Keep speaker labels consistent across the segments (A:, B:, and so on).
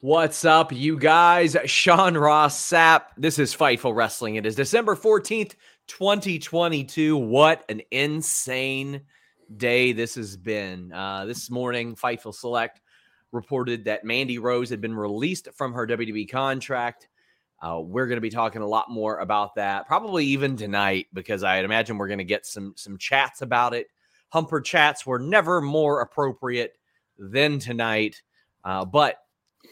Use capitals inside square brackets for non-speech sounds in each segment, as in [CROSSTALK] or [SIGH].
A: What's up, you guys? Sean Ross Sapp. This is Fightful Wrestling. It is December 14th, 2022. What an insane day this has been. Uh, this morning, Fightful Select reported that Mandy Rose had been released from her WWE contract. Uh, we're going to be talking a lot more about that, probably even tonight, because I imagine we're going to get some some chats about it. Humper chats were never more appropriate than tonight. Uh, but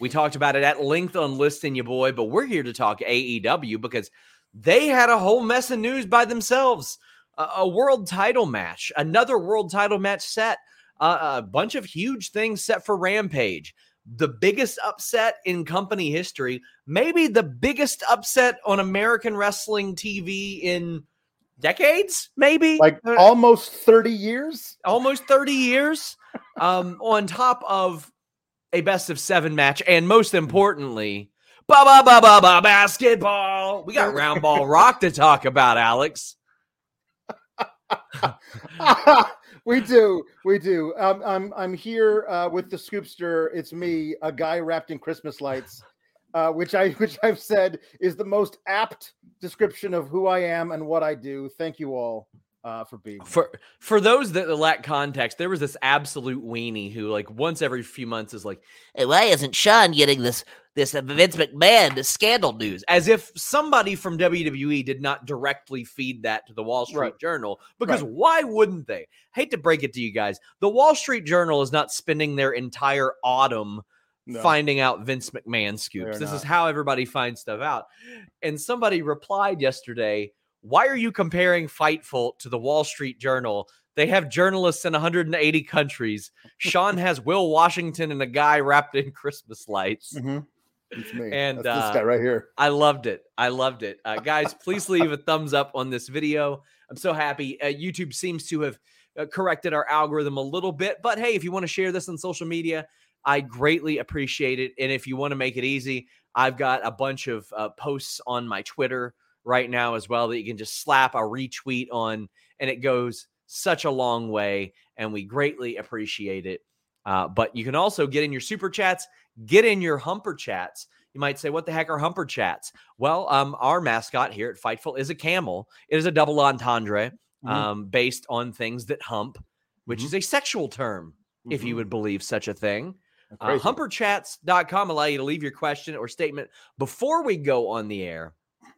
A: we talked about it at length on Listing You Boy, but we're here to talk AEW because they had a whole mess of news by themselves. A, a world title match, another world title match set, uh, a bunch of huge things set for Rampage. The biggest upset in company history, maybe the biggest upset on American wrestling TV in decades, maybe
B: like
A: Uh,
B: almost 30 years.
A: almost 30 years [LAUGHS] um, on top of a best of seven match and most importantly ba ba ba ba ba basketball we got round ball rock to talk about alex [LAUGHS]
B: we do, we do. Um, I'm I'm here uh, with the scoopster. It's me, a guy wrapped in Christmas lights, uh, which I [LAUGHS] which I've said is the most apt description of who I am and what I do. Thank you all uh, for being.
A: for for those that lack context there was this absolute weenie who like once every few months is like
C: Hey, why isn't Sean getting this this Vince McMahon scandal news?
A: as if somebody from WWE did not directly feed that to the Wall Street
B: Right.
A: Journal. Because
B: Right.
A: why wouldn't they? Hate to break it to you guys, the Wall Street Journal is not spending their entire autumn
B: No.
A: finding out Vince McMahon scoops. This is how everybody finds stuff out. And somebody replied yesterday, "Why are you comparing Fightful to the Wall Street Journal?" They have journalists in 180 countries. Sean has Will Washington and a guy wrapped in Christmas lights.
B: Mhm. It's me.
A: And,
B: That's
A: uh,
B: this guy right here.
A: I loved it. I loved it. Uh, guys, please leave a thumbs up on this video. I'm so happy. Uh, YouTube seems to have uh, corrected our algorithm a little bit. But hey, if you want to share this on social media, I greatly appreciate it. And if you want to make it easy, I've got a bunch of uh, posts on my Twitter right now as well that you can just slap a retweet on, and it goes such a long way. And we greatly appreciate it. Uh, but you can also get in your super chats, get in your humper chats. You might say, what the heck are humper chats? Well, um, our mascot here at Fightful is a camel. It is a double entendre
B: Mhm.
A: um, based on things that hump, which
B: Mhm.
A: is a sexual term, if you
B: Mhm.
A: would believe such a thing. Uh, humperchats.com allow you to leave your question or statement before we go on the air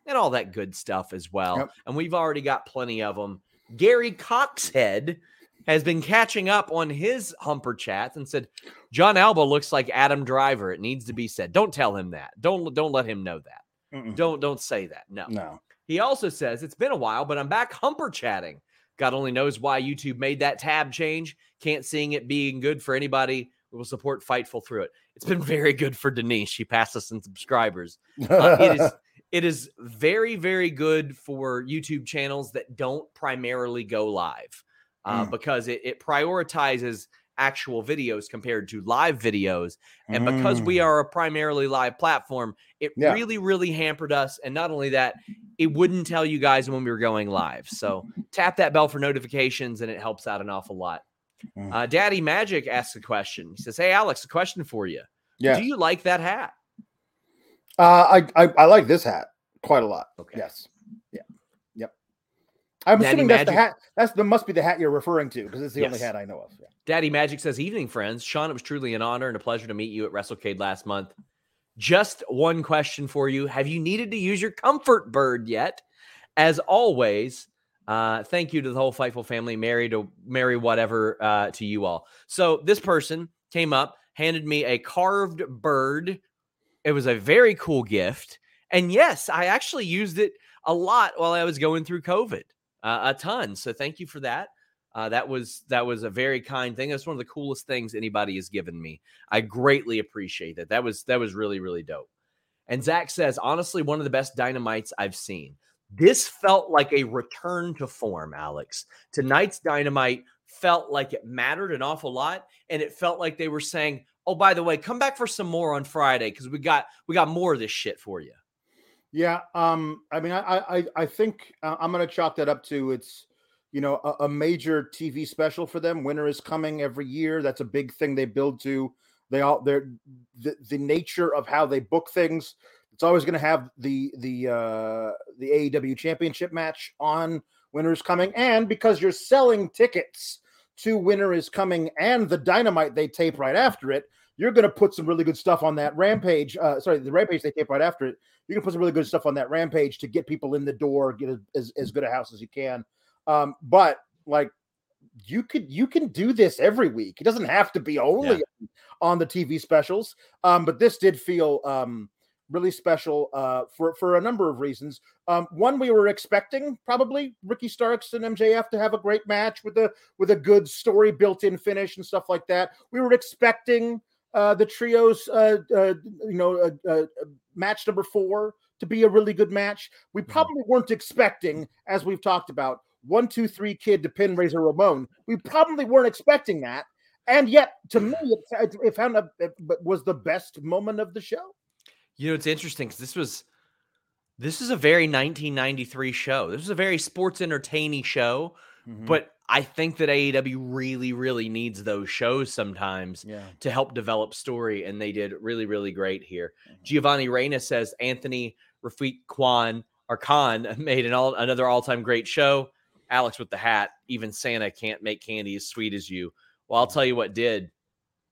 A: and all that good stuff as well.
B: Yep.
A: And we've already got plenty of them. Gary Coxhead has been catching up on his humper chats and said, Jon Alba looks like Adam Driver. It needs to be said. Don't tell him that. Don't don't let him know that.
B: Mm-mm.
A: Don't don't say that. No.
B: No.
A: He also says it's been a while, but I'm back humper chatting. God only knows why YouTube made that tab change. Can't seeing it being good for anybody who will support Fightful through it. It's been very good for Denise. She passed us in subscribers. Uh, it is [LAUGHS] it is very very good for YouTube channels that don't primarily go live uh,
B: Mm.
A: because it, it prioritizes actual videos compared to live videos. And because we
B: Mm.
A: are a primarily live platform, it
B: Yeah.
A: really, really hampered us. And not only that, it wouldn't tell you guys when we were going live. So tap that bell for notifications and it helps out an awful lot.
B: Mm.
A: Uh, Daddy Magic asks a question. He says, Hey, Alex, a question for you.
B: yeah.
A: Do you like that hat?
B: Uh, I, I I like this hat quite a lot.
A: Okay.
B: Yes. Yeah. Yep. I'm
A: Daddy
B: assuming that's the hat. That's the must be the hat you're referring to because it's the only hat I know of. Yeah.
A: Daddy Magic says, Evening, friends. Sean, it was truly an honor and a pleasure to meet you at WrestleCade last month. Just one question for you Have you needed to use your comfort bird yet? As always, uh, thank you to the whole Fightful family. Mary to Mary, whatever uh, to you all. So this person came up, handed me a carved bird. It was a very cool gift. And yes, I actually used it a lot while I was going through COVID, uh, a ton. So thank you for that. Uh, that was that was a very kind thing. That's one of the coolest things anybody has given me. I greatly appreciate that. That was that was really really dope. And Zach says, honestly, one of the best dynamites I've seen. This felt like a return to form, Alex. Tonight's dynamite felt like it mattered an awful lot, and it felt like they were saying, "Oh, by the way, come back for some more on Friday because we got we got more of this shit for you."
B: Yeah. Um. I mean, I I I think uh, I'm going to chalk that up to it's you know a, a major TV special for them. Winter is coming every year. That's a big thing they build to. They all they're the, the nature of how they book things. It's always going to have the the uh the AEW championship match on Winter is coming, and because you're selling tickets to Winter is coming and the Dynamite they tape right after it, you're going to put some really good stuff on that Rampage. Uh, sorry, the Rampage they tape right after it. You can put some really good stuff on that Rampage to get people in the door, get a, as as good a house as you can. Um, but like you could you can do this every week. It doesn't have to be only on the TV specials. Um, but this did feel um really special uh for for a number of reasons. Um, one we were expecting probably Ricky Starks and MJF to have a great match with a with a good story built in finish and stuff like that. We were expecting uh the trios uh, uh you know uh, uh, match number 4 to be a really good match. We probably weren't expecting as we've talked about one, two, three kid to pin Razor Ramon. We probably weren't expecting that. And yet, to me, it, it, it found a, it was the best moment of the show.
A: You know, it's interesting because this was this is a very 1993 show. This was a very sports entertaining show,
B: Mm-hmm.
A: but I think that AEW really, really needs those shows sometimes
B: yeah,
A: to help develop story, and they did really, really great here.
B: Mhm.
A: Giovanni Reyna says Anthony Rafik Kwan or Khan made an all another all time great show. Alex with the hat, even Santa can't make candy as sweet as you. Well, I'll tell you what did.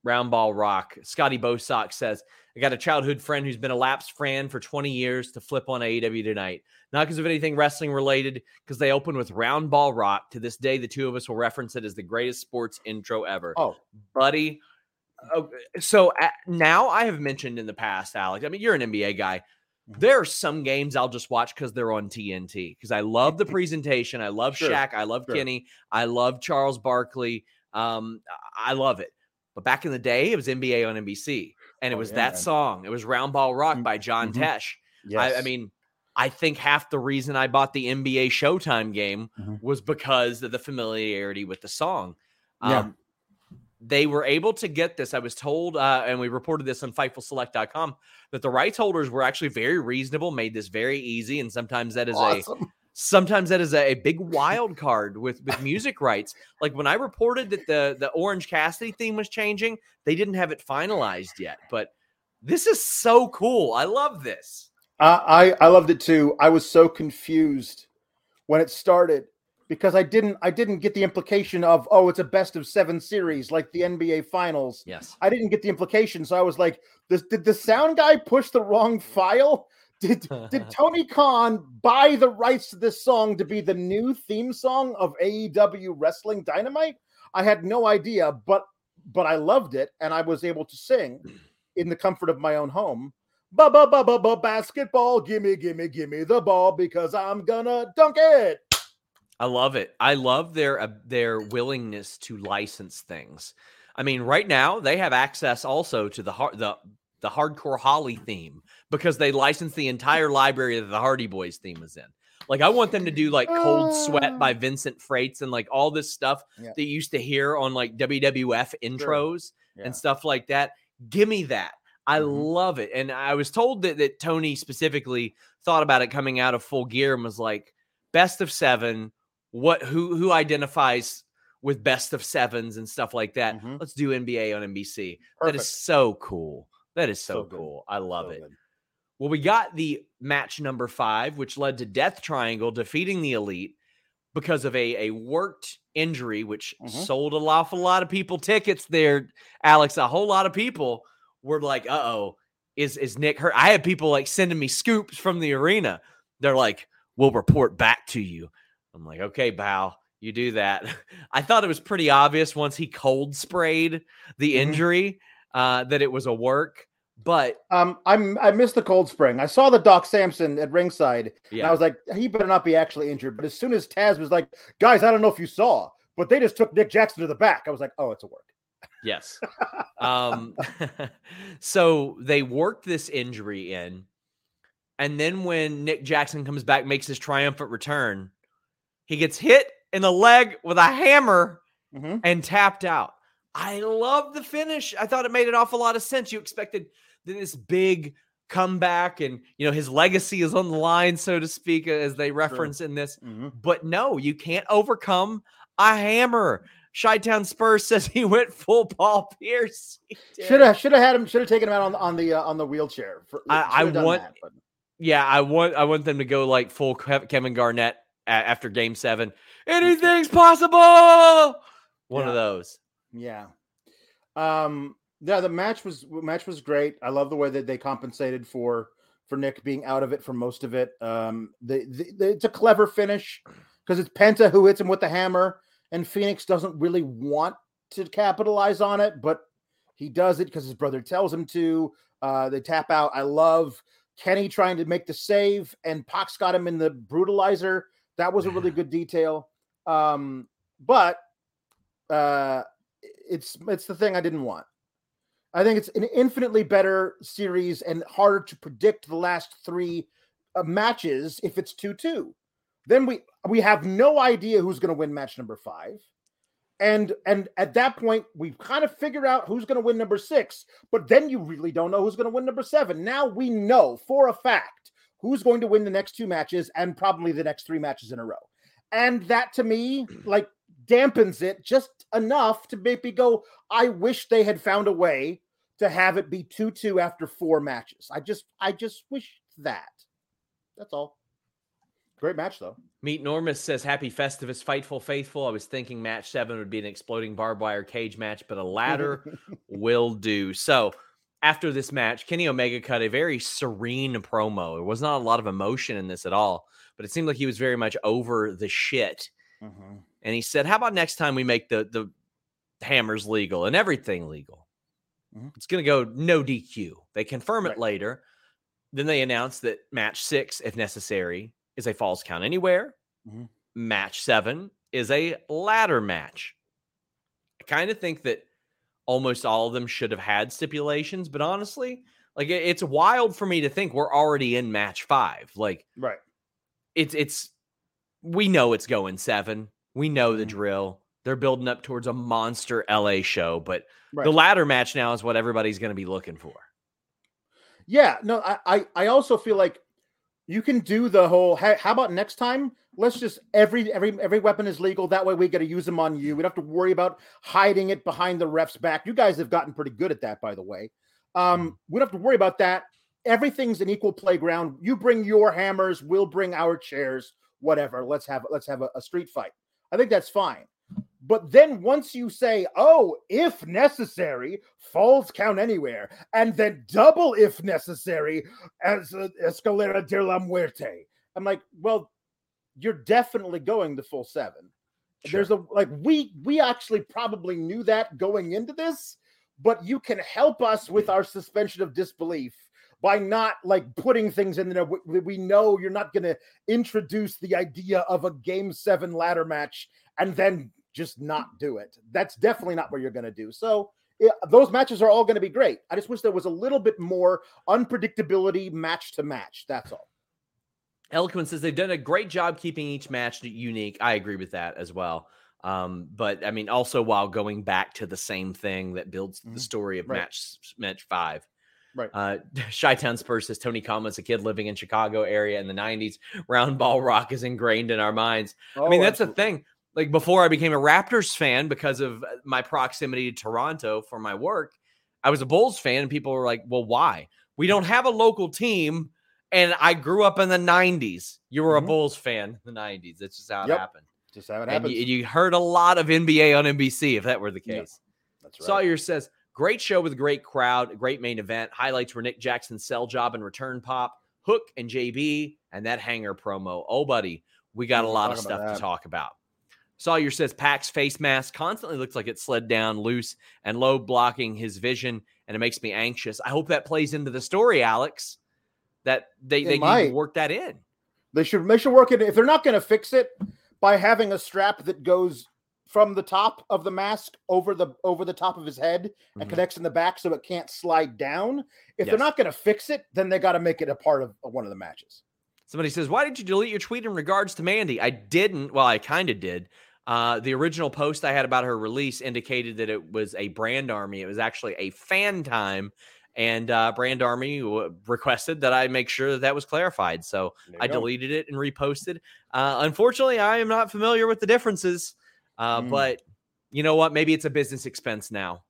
A: Round ball rock. Scotty Bosock says, I got a childhood friend who's been a lapsed friend for 20 years to flip on AEW tonight. Not because of anything wrestling related, because they open with round ball rock. To this day, the two of us will reference it as the greatest sports intro ever.
B: Oh,
A: buddy. Oh, so uh, now I have mentioned in the past, Alex. I mean, you're an NBA guy.
B: Mhm.
A: There are some games I'll just watch because they're on TNT because I love the [LAUGHS] presentation. I love
B: Sure,
A: Shaq. I love
B: sure.
A: Kenny. I love Charles Barkley. Um, I love it. But back in the day, it was NBA on NBC, and it
B: Oh,
A: was
B: yeah,
A: that
B: man.
A: song. It was "Round Ball Rock"
B: Mm,
A: by John
B: mhm.
A: Tesh.
B: yes.
A: I, I mean, I think half the reason I bought the NBA Showtime game
B: Mhm.
A: was because of the familiarity with the song.
B: Yeah.
A: Um, they were able to get this. I was told, uh, and we reported this on FightfulSelect.com, that the rights holders were actually very reasonable, made this very easy, and sometimes that is a
B: awesome.
A: Sometimes that is a, a big [LAUGHS] wild card with with music rights. Like when I reported that the the Orange Cassidy theme was changing, they didn't have it finalized yet. But this is so cool. I love this.
B: Uh, I I loved it too. I was so confused when it started because I didn't I didn't get the implication of oh it's a best of seven series like the NBA Finals.
A: Yes.
B: I didn't get the implication, so I was like, this, did the sound guy push the wrong file? Did [LAUGHS] did Tony Khan buy the rights to this song to be the new theme song of AEW Wrestling Dynamite? I had no idea, but but I loved it, and I was able to sing in the comfort of my own home. Ba ba ba ba ba basketball, gimme gimme gimme the ball because I'm gonna dunk it.
A: I love it. I love their uh, their willingness to license things. I mean, right now they have access also to the har- the the hardcore Holly theme because they licensed the entire library that the Hardy Boys theme was in. Like, I want them to do like "Cold Sweat" by Vincent Freites and like all this stuff
B: Yeah.
A: that you used to hear on like WWF intros
B: Yeah.
A: and stuff like that. Give me that. I
B: Mhm.
A: love it. And I was told that that Tony specifically thought about it coming out of Full Gear and was like, best of seven. What who who identifies with best of sevens and stuff like that?
B: Mhm.
A: Let's do NBA on NBC. That
B: Perfect.
A: is so cool. That is so,
B: So
A: cool. I love
B: So
A: it.
B: good.
A: Well, we got the match number five, which led to Death Triangle defeating the Elite because of a, a worked injury, which
B: Mhm.
A: sold an awful lot of people tickets there, Alex. A whole lot of people were like, uh oh, is, is Nick hurt? I had people like sending me scoops from the arena. They're like, we'll report back to you. I'm like, okay, Bow, you do that. [LAUGHS] I thought it was pretty obvious once he cold sprayed the
B: Mhm.
A: injury uh, that it was a work. But
B: Um, I'm I missed the cold spring. I saw the Doc Sampson at ringside, and I was like, he better not be actually injured. But as soon as Taz was like, guys, I don't know if you saw, but they just took Nick Jackson to the back. I was like, oh, it's a work.
A: Yes. [LAUGHS] um, [LAUGHS] so they worked this injury in. And then when Nick Jackson comes back, makes his triumphant return, he gets hit in the leg with a hammer
B: Mhm.
A: and tapped out. I love the finish. I thought it made an awful lot of sense. You expected this big comeback, and you know his legacy is on the line, so to speak, as they reference in this.
B: Mhm.
A: But no, you can't overcome a hammer. Chi-Town Spurs says he went full Paul Pierce. [LAUGHS]
B: Should have should have had him. Should have taken him out on the on the uh, on the wheelchair. For,
A: I- I
B: should have done
A: want-
B: that,
A: Yeah, I want I want them to go like full Kevin Garnett after Game Seven. Anything's possible. One
B: Yeah.
A: of those.
B: Yeah. Um yeah, the match was match was great. I love the way that they compensated for for Nick being out of it for most of it. Um the, the, the- it's a clever finish because it's Penta who hits him with the hammer and Fenix doesn't really want to capitalize on it, but he does it because his brother tells him to. Uh they tap out. I love Kenny trying to make the save and Pac got him in the brutalizer. That was a really good detail. Um but uh it's it's the thing I didn't want. I think it's an infinitely better series and harder to predict the last three uh, matches if it's 2-2. Then we we have no idea who's going to win match number 5. And and at that point we kind of figure out who's going to win number 6, but then you really don't know who's going to win number 7. Now we know for a fact who's going to win the next two matches and probably the next three matches in a row. And that to me like dampens it just enough to make me go, I wish they had found a way to have it be 2-2 after four matches. I just I just wish that. That's all. Great match though.
A: Meet Normus says happy Festivus, Fightful Faithful. I was thinking match seven would be an exploding barbed wire cage match, but a ladder [LAUGHS] will do. So after this match, Kenny Omega cut a very serene promo. There was not a lot of emotion in this at all, but it seemed like he was very much over the shit.
B: Mhm.
A: And he said, How about next time we make the the hammers legal and everything legal?
B: Mhm.
A: It's gonna go no DQ. They confirm it later. Then they announce that match six, if necessary, is a falls count anywhere.
B: Mhm.
A: Match seven is a ladder match. I kind of think that almost all of them should have had stipulations, but honestly, like it- it's wild for me to think we're already in match five. Like
B: Right.
A: it's it's we know it's going seven. We know the
B: Mhm.
A: drill. They're building up towards a monster LA show, but
B: Right.
A: the ladder match now is what everybody's going to be looking for.
B: Yeah, no, I, I I also feel like you can do the whole. Hey, how about next time? Let's just every every every weapon is legal. That way, we got to use them on you. We don't have to worry about hiding it behind the ref's back. You guys have gotten pretty good at that, by the way. Um, we don't have to worry about that. Everything's an equal playground. You bring your hammers, we'll bring our chairs. Whatever. Let's have let's have a, a street fight. I think that's fine. But then once you say, oh, if necessary, falls count anywhere, and then double if necessary, as uh, Escalera de la Muerte. I'm like, well, you're definitely going the full seven. There's a like we we actually probably knew that going into this, but you can help us with our suspension of disbelief by not like putting things in there. We, we know you're not going to introduce the idea of a game seven ladder match and then just not do it. That's definitely not what you're going to do. So yeah, those matches are all going to be great. I just wish there was a little bit more unpredictability match to match. That's all.
A: Eloquent says they've done a great job keeping each match unique. I agree with that as well. Um, but I mean, also while going back to the same thing that builds the
B: Mhm.
A: story of
B: Right.
A: match match five.
B: Right.
A: Uh, [LAUGHS] Chi-Town Spurs says Tony Khan a kid living in Chicago area in the '90s. Round ball rock is ingrained in our minds. I mean,
B: Oh,
A: that's the thing. Like before I became a Raptors fan because of uh, my proximity to Toronto for my work, I was a Bulls fan, and people were like, "Well, why?" We don't have a local team. And I grew up in the 90s. You were
B: Mhm.
A: a Bulls fan in the 90s. That's just how it
B: Yep.
A: happened.
B: Just how it happened.
A: you, you heard a lot of NBA on NBC if that were the
B: Yeah.
A: case.
B: That's right.
A: Sawyer says, great show with a great crowd, great main event. Highlights were Nick Jackson's sell job and return pop, Hook and JB, and that hanger promo. Oh, buddy, we got a lot of stuff to talk about. Sawyer says Pac's face mask constantly looks like it slid down loose and low blocking his vision, and it makes me anxious. I hope that plays into the story, Alex. That they,
B: It
A: they need to
B: might.
A: work that in.
B: They should they should work it if they're not going to fix it by having a strap that goes from the top of the mask over the over the top of his head and
A: Mhm.
B: connects in the back so it can't slide down. If
A: Yes.
B: they're not going to fix it, then they got to make it a part of one of the matches.
A: Somebody says, Why did you delete your tweet in regards to Mandy? I didn't. Well, I kind of did. Uh, the original post I had about her release indicated that it was a brand army. It was actually a fan time. And uh, Brand Army w- requested that I make sure that that was clarified. So I
B: go.
A: deleted it and reposted. Uh, unfortunately, I am not familiar with the differences. Uh,
B: Mm.
A: But you know what? Maybe it's a business expense now.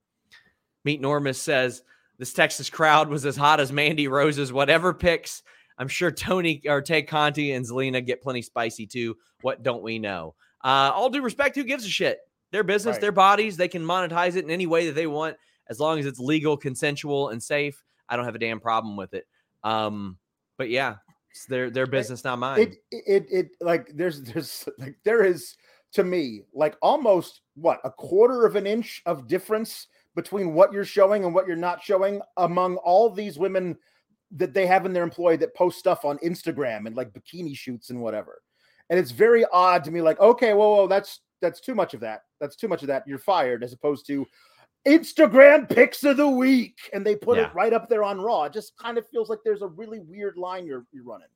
A: Meet Normus says this Texas crowd was as hot as Mandy Rose's whatever picks. I'm sure Tony or Tay Conti and Zelina get plenty spicy too. What don't we know? Uh, all due respect, who gives a shit? Their business,
B: Right.
A: their bodies, they can monetize it in any way that they want as long as it's legal, consensual, and safe. I don't have a damn problem with it. Um, but yeah, it's their their business, not mine.
B: It it it like there's there's like there is to me like almost what a quarter of an inch of difference between what you're showing and what you're not showing among all these women that they have in their employ that post stuff on Instagram and like bikini shoots and whatever. And it's very odd to me, like, okay, whoa, whoa, that's that's too much of that. That's too much of that. You're fired, as opposed to Instagram pics of the week, and they put
A: Yeah.
B: it right up there on Raw. It just kind of feels like there's a really weird line you're you're running.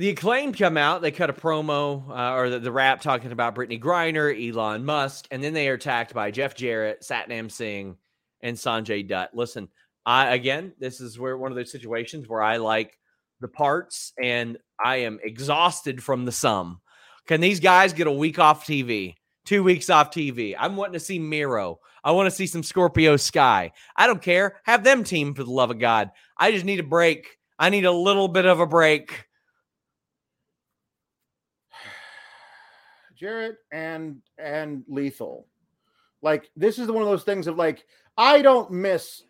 A: The acclaim come out. They cut a promo uh, or the, the rap talking about Brittney Griner, Elon Musk, and then they are attacked by Jeff Jarrett, Satnam Singh, and Sanjay Dutt. Listen, I again, this is where one of those situations where I like the parts and I am exhausted from the sum. Can these guys get a week off TV? Two weeks off TV. I'm wanting to see Miro. I want to see some Scorpio Sky. I don't care. Have them team for the love of God. I just need a break. I need a little bit of a break.
B: Jarrett and and Lethal. Like this is one of those things of like I don't miss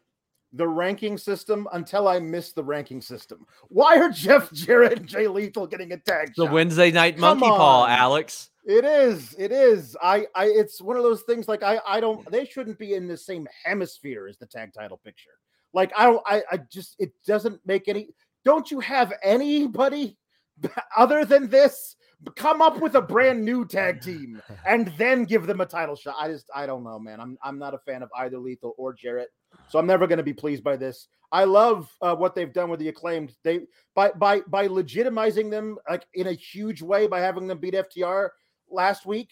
B: the ranking system until I miss the ranking system. Why are Jeff Jarrett and Jay Lethal getting a tag?
A: The
B: shot?
A: Wednesday night monkey paw. Alex.
B: It is. It is. I. I. It's one of those things. Like I. I don't. They shouldn't be in the same hemisphere as the tag title picture. Like I don't. I. I just. It doesn't make any. Don't you have anybody [LAUGHS] other than this? Come up with a brand new tag [LAUGHS] team and then give them a title shot. I just. I don't know, man. I'm. I'm not a fan of either Lethal or Jarrett, so I'm never going to be pleased by this. I love uh, what they've done with the acclaimed. They by by by legitimizing them like in a huge way by having them beat FTR last week.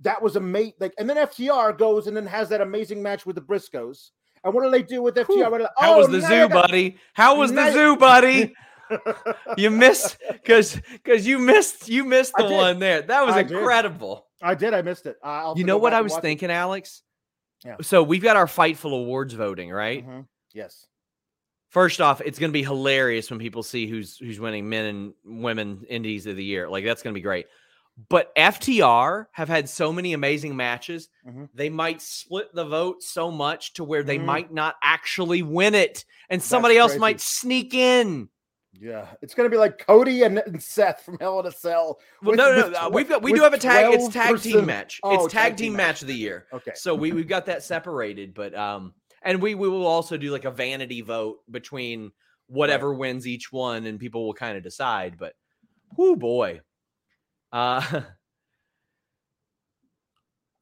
B: That was a mate like, and then FTR goes and then has that amazing match with the Briscoes. And what do they do with FTR? Do they-
A: How
B: oh,
A: was the zoo,
B: got-
A: buddy? How was the zoo, buddy? [LAUGHS] You missed because because you missed you missed the one there. That was
B: I did.
A: incredible.
B: I did. I missed it. I'll
A: You know what I was
B: watch it.
A: thinking, Alex?
B: Yeah.
A: So we've got our Fightful Awards voting, right?
B: Mhm. Yes.
A: First off, it's going to be hilarious when people see who's who's winning men and women indies of the year. Like that's going to be great. But FTR have had so many amazing matches.
B: Mhm.
A: They might split the vote so much to where they
B: Mhm.
A: might not actually win it, and somebody else might sneak in.
B: Yeah. It's going to be like Cody and, and Seth from Hell in a Cell.
A: Well,
B: with-
A: no, no, no.
B: tw-
A: We've got we do have a tag. It's tag team match.
B: Oh,
A: it's tag, team match. of the year.
B: Okay.
A: So we we've got that separated, but um, and we we will also do like a vanity vote between whatever wins each one, and people will kind of decide. But, whoo boy, uh, [LAUGHS]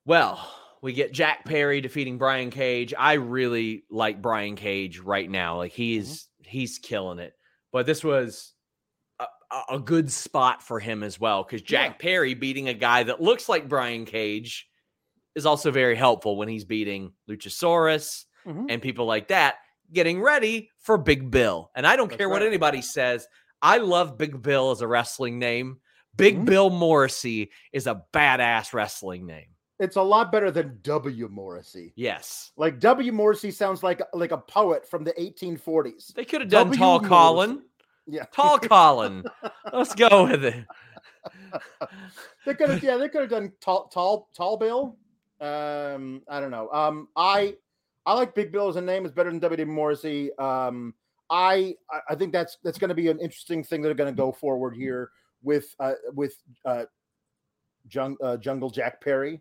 A: well, we get Jack Perry defeating Brian Cage. I really like Brian Cage right now. Like he's he's killing it. But this was a, a- good spot for him as well because Jack Perry beating a guy that looks like Brian Cage is also very helpful when he's beating Luchasaurus
B: Mhm.
A: and people like that, getting ready for Big Bill. And I don't
B: That's
A: care what anybody says. I love Big Bill as a wrestling name. Big
B: Mhm.
A: Bill Morrissey is a badass wrestling name.
B: It's a lot better than W Morrissey.
A: Yes.
B: Like W Morrissey sounds like like a poet from the 1840s.
A: They could have done
B: W.
A: Tall
B: Morrissey.
A: Colin.
B: Yeah. [LAUGHS]
A: Tall Colin. Let's go with it. [LAUGHS]
B: they could have yeah, they could have done tall tall tall Bill. Um I don't know. Um I I like Big Bill as a name. It's better than W. Morrissey. Um I I- I think that's that's going to be an interesting thing that are going to go forward here with uh with uh, Jung, uh Jungle Jack Perry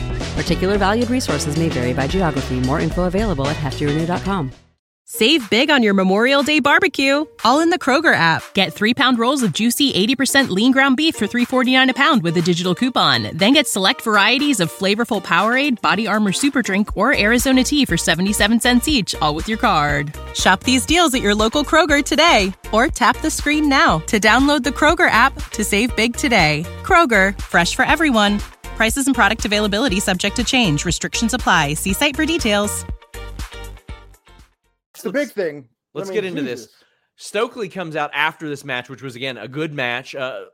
D: Particular valued resources may vary by geography. More info available at heftyrenew.com.
E: Save big on your Memorial Day barbecue, all in the Kroger app. Get three pound rolls of juicy 80% lean ground beef for $3.49 a pound with a digital coupon. Then get select varieties of flavorful Powerade, Body Armor Super Drink, or Arizona tea for 77 cents each, all with your card. Shop these deals at your local Kroger today, or tap the screen now to download the Kroger app to save big today. Kroger, fresh for everyone. Prices and product availability subject to change. Restrictions apply. See site for details.
B: It's the big thing.
A: Let's
B: mean,
A: get into this. Stokely comes out after this match, which was again a good match. Uh,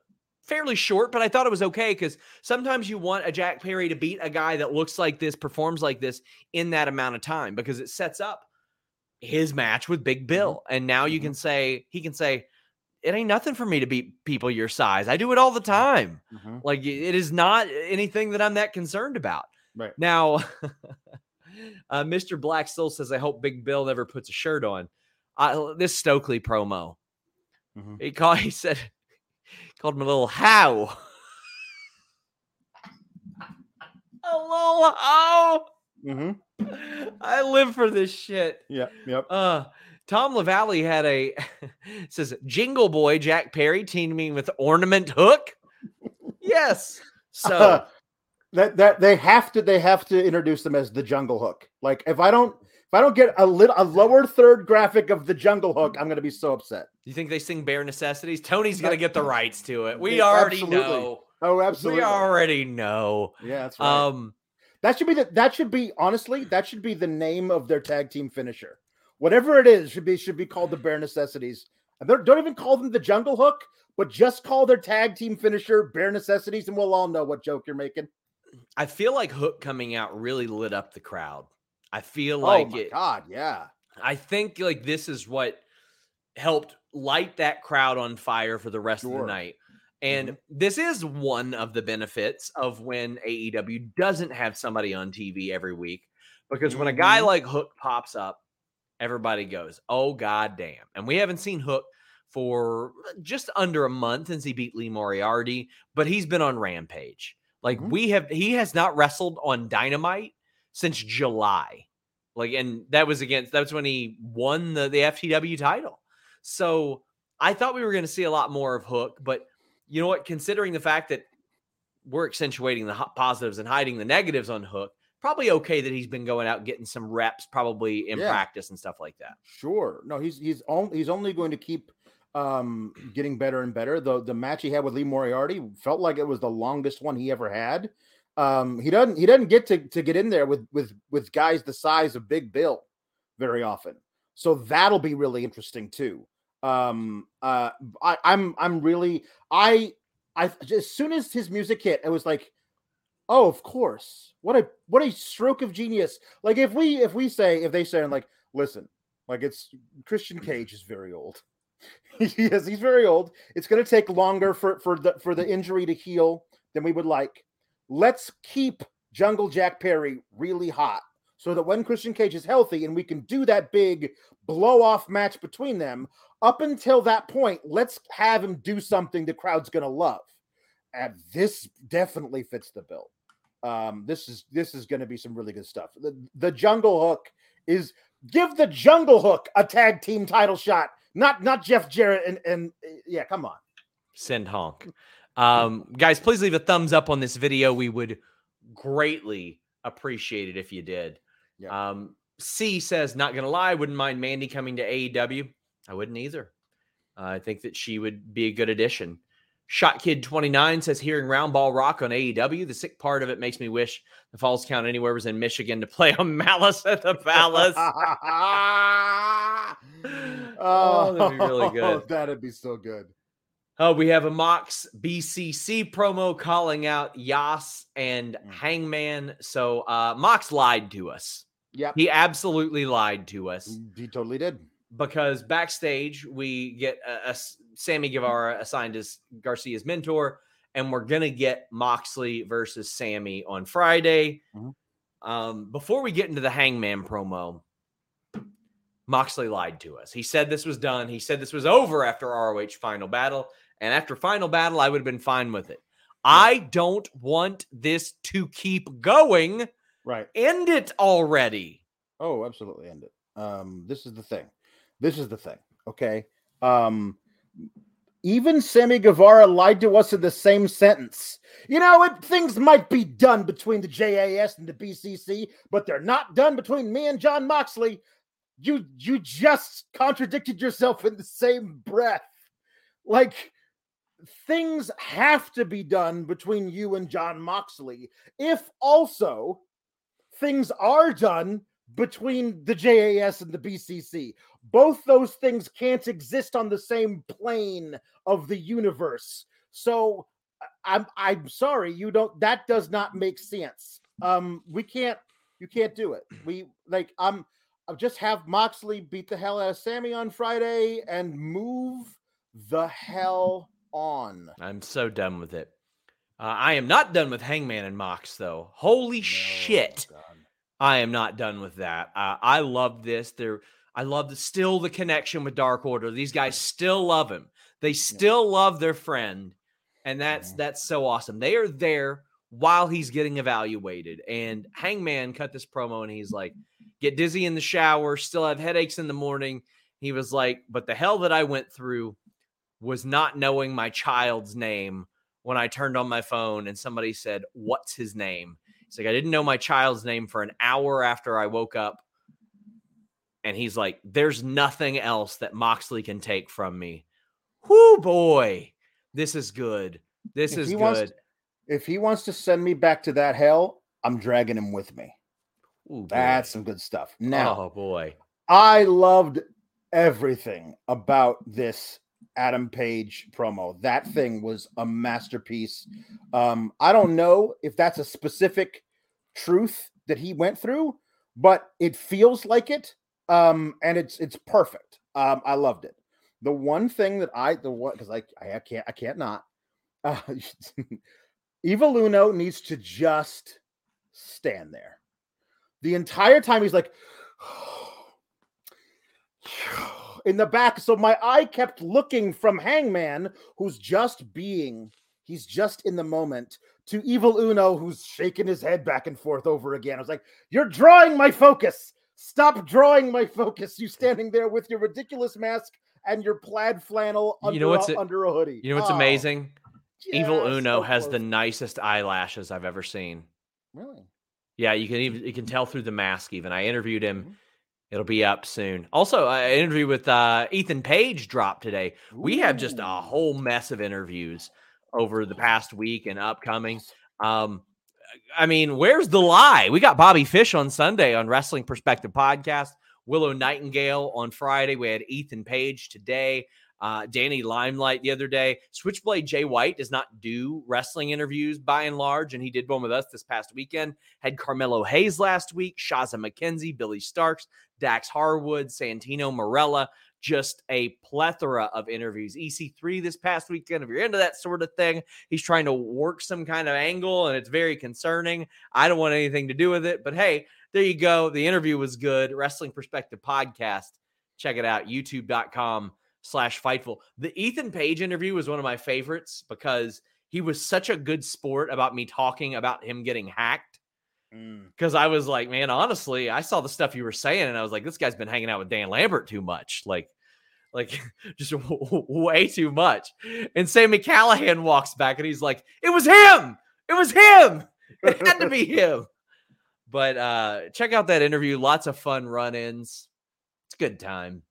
A: fairly short, but I thought it was okay because sometimes you want a Jack Perry to beat a guy that looks like this, performs like this in that amount of time because it sets up his match with Big Bill. And now you can say, he can say, it ain't nothing for me to beat people your size. I do it all the time.
B: Mhm.
A: Like it is not anything that I'm that concerned about.
B: Right.
A: Now, [LAUGHS] uh, Mr. Black still says, I hope Big Bill never puts a shirt on. I, this Stokely promo.
B: Mhm.
A: He called. [LAUGHS] He said, called him a little how. [LAUGHS] a little how.
B: Mhm.
A: I live for this shit.
B: Yep. Yep.
A: Uh, Tom LaValle had a [LAUGHS] says Jingle Boy Jack Perry teaming with Ornament Hook. Yes. So [LAUGHS]
B: that that they have to they have to introduce them as the Jungle Hook. Like if I don't if I don't get a little a lower third graphic of the Jungle Hook, I'm gonna be so upset.
A: you think they sing Bare Necessities? Tony's gonna get the rights to it. We [LAUGHS]
B: Yeah,
A: already
B: absolutely.
A: know.
B: Oh, absolutely.
A: We already know.
B: Yeah, that's right.
A: Um,
B: that should be the that should be honestly that should be the name of their tag team finisher. Whatever it is, should be should be called the Bare Necessities. And Don't even call them the Jungle Hook, but just call their tag team finisher Bare Necessities, and we'll all know what joke you're making.
A: I feel like Hook coming out really lit up the crowd. I feel like
B: oh my
A: it.
B: god, yeah.
A: I think like this is what helped light that crowd on fire for the rest of the night. And this is one of the benefits of when AEW doesn't have somebody on TV every week. Because when a guy
B: Mhm.
A: like Hook pops up, everybody goes, Oh god damn. And we haven't seen Hook for just under a month since he beat Lee Moriarty, but he's been on Rampage. Like
B: Mhm.
A: we have he has not wrestled on Dynamite since July. Like, and that was against that's when he won the, the FTW title. So I thought we were going to see a lot more of Hook, but you know what? Considering the fact that we're accentuating the positives and hiding the negatives on Hook, probably okay that he's been going out getting some reps, probably in
B: Yeah.
A: practice and stuff like that.
B: Sure. No, he's he's only he's only going to keep um [CLEARS THROAT] getting better and better. The the match he had with Lee Moriarty felt like it was the longest one he ever had. Um he doesn't he doesn't get to to get in there with with with guys the size of Big Bill very often. So that'll be really interesting too. Um uh I I'm I'm really I I as soon as his music hit, it was like Oh, of course. What a what a stroke of genius. Like if we if we say if they say and like listen, like it's Christian Cage is very old. [LAUGHS] yes, he's very old. It's going to take longer for for the for the injury to heal than we would like. Let's keep Jungle Jack Perry really hot so that when Christian Cage is healthy and we can do that big blow off match between them, up until that point, let's have him do something the crowd's going to love. And this definitely fits the bill. Um, this is this is going to be some really good stuff. The, the Jungle Hook is give the Jungle Hook a tag team title shot, not not Jeff Jarrett and and uh, yeah, come on.
A: Send honk. Um, guys, please leave a thumbs up on this video. We would greatly appreciate it if you did.
B: Yeah.
A: Um, C says, not gonna lie, wouldn't mind Mandy coming to AEW. I wouldn't either. Uh, I think that she would be a good addition. Shot Kid 29 says, hearing Round Ball Rock on AEW, the sick part of it makes me wish the Falls Count Anywhere was in Michigan to play on [LAUGHS] Malice at the Palace. [LAUGHS] [LAUGHS] Oh, that'd be really good.
B: That'd be so good.
A: Oh, we have a Mox BCC promo calling out Yas and
B: Mm.
A: Hangman. So uh Mox lied to us.
B: Yeah,
A: He absolutely lied to us
B: He totally did.
A: because backstage we get a, a Sammy Guevara assigned as Garcia's mentor, and we're gonna get Moxley versus Sammy on Friday.
B: Mhm.
A: Um, before we get into the Hangman promo, Moxley lied to us. He said this was done. He said this was over after ROH Final Battle, and after Final Battle, I would have been fine with it. I don't want this to keep going.
B: Right.
A: End it already.
B: Oh, absolutely end it. Um, this is the thing. This is the thing. Okay. Um, even Sammy Guevara lied to us in the same sentence. You know, it, things might be done between the JAS and the BCC, but they're not done between me and John Moxley. You you just contradicted yourself in the same breath. Like things have to be done between you and John Moxley. If also things are done between the JAS and the BCC. Both those things can't exist on the same plane of the universe. So I- I'm I'm sorry, you don't that does not make sense. Um we can't you can't do it. We like I'm I'll just have Moxley beat the hell out of Sammy on Friday and move the hell on.
A: I'm so done with it. Uh, I am not done with Hangman and Mox, though. Holy shit.
B: God.
A: I am not done with that. Uh, I love this. They're, I love the, still the connection with Dark Order. These guys still love him. They still love their friend, and that's
B: Mhm.
A: that's so awesome. They are there while he's getting evaluated. And Hangman cut this promo, and he's like, "Get dizzy in the shower, still have headaches in the morning." He was like, "But the hell that I went through was not knowing my child's name when I turned on my phone and somebody said, "What's his name?" He's like, I didn't know my child's name for an hour after I woke up. And he's like, there's nothing else that Moxley can take from me. Whoo, boy. This is good. This
B: If
A: is good.
B: wants- If he wants to send me back to that hell, I'm dragging him with me.
A: Ooh, boy.
B: That's some good stuff. Now,
A: oh, boy.
B: I loved everything about this Adam Page promo. That thing was a masterpiece. Um, I don't know if that's a specific truth that he went through, but it feels like it. Um, and it's it's perfect. Um, I loved it. The one thing that I the one because I, I can't I can't not. [LAUGHS] Uh, Evil Uno needs to just stand there. The entire time he's like [SIGHS] in the back. So my eye kept looking from Hangman, who's just being, he's just in the moment, to Evil Uno, who's shaking his head back and forth over again. I was like, You're drawing my focus. Stop drawing my focus. You standing there with your ridiculous mask and your plaid flannel under,
A: You know what's
B: a, under a hoodie.
A: You know what's
B: Oh,
A: amazing? Evil Uno
B: so
A: has the nicest eyelashes I've ever seen.
B: Really?
A: Yeah, you can even you can tell through the mask. Even I interviewed him.
B: Mhm.
A: It'll be up soon. Also, an interview with uh, Ethan Page dropped today. We have just a whole mess of interviews over the [GASPS] past week and upcoming. Um, I mean, where's the lie? We got Bobby Fish on Sunday on Wrestling Perspective Podcast. Willow Nightingale on Friday. We had Ethan Page today. Uh, Danny Limelight the other day. Switchblade Jay White does not do wrestling interviews by and large, and he did one with us this past weekend. Had Carmelo Hayes last week, Shazza McKenzie, Billie Starkz, Dax Harwood, Santino Marella. Just a plethora of interviews. EC3 this past weekend. If you're into that sort of thing, he's trying to work some kind of angle, and it's very concerning. I don't want anything to do with it, but hey, there you go. The interview was good. Wrestling Perspective Podcast. Check it out. YouTube.com slash Fightful. The Ethan Page interview was one of my favorites because he was such a good sport about me talking about him getting hacked.
B: Mm.
A: Because I was like, man, honestly, I saw the stuff you were saying, and I was like, this guy's been hanging out with Dan Lambert too much. Like, like [LAUGHS] just w- way too much. And Sammy Callahan walks back and he's like, it was him. It was him. It had to be [LAUGHS] him. But uh check out that interview. Lots of fun run-ins. It's a good time.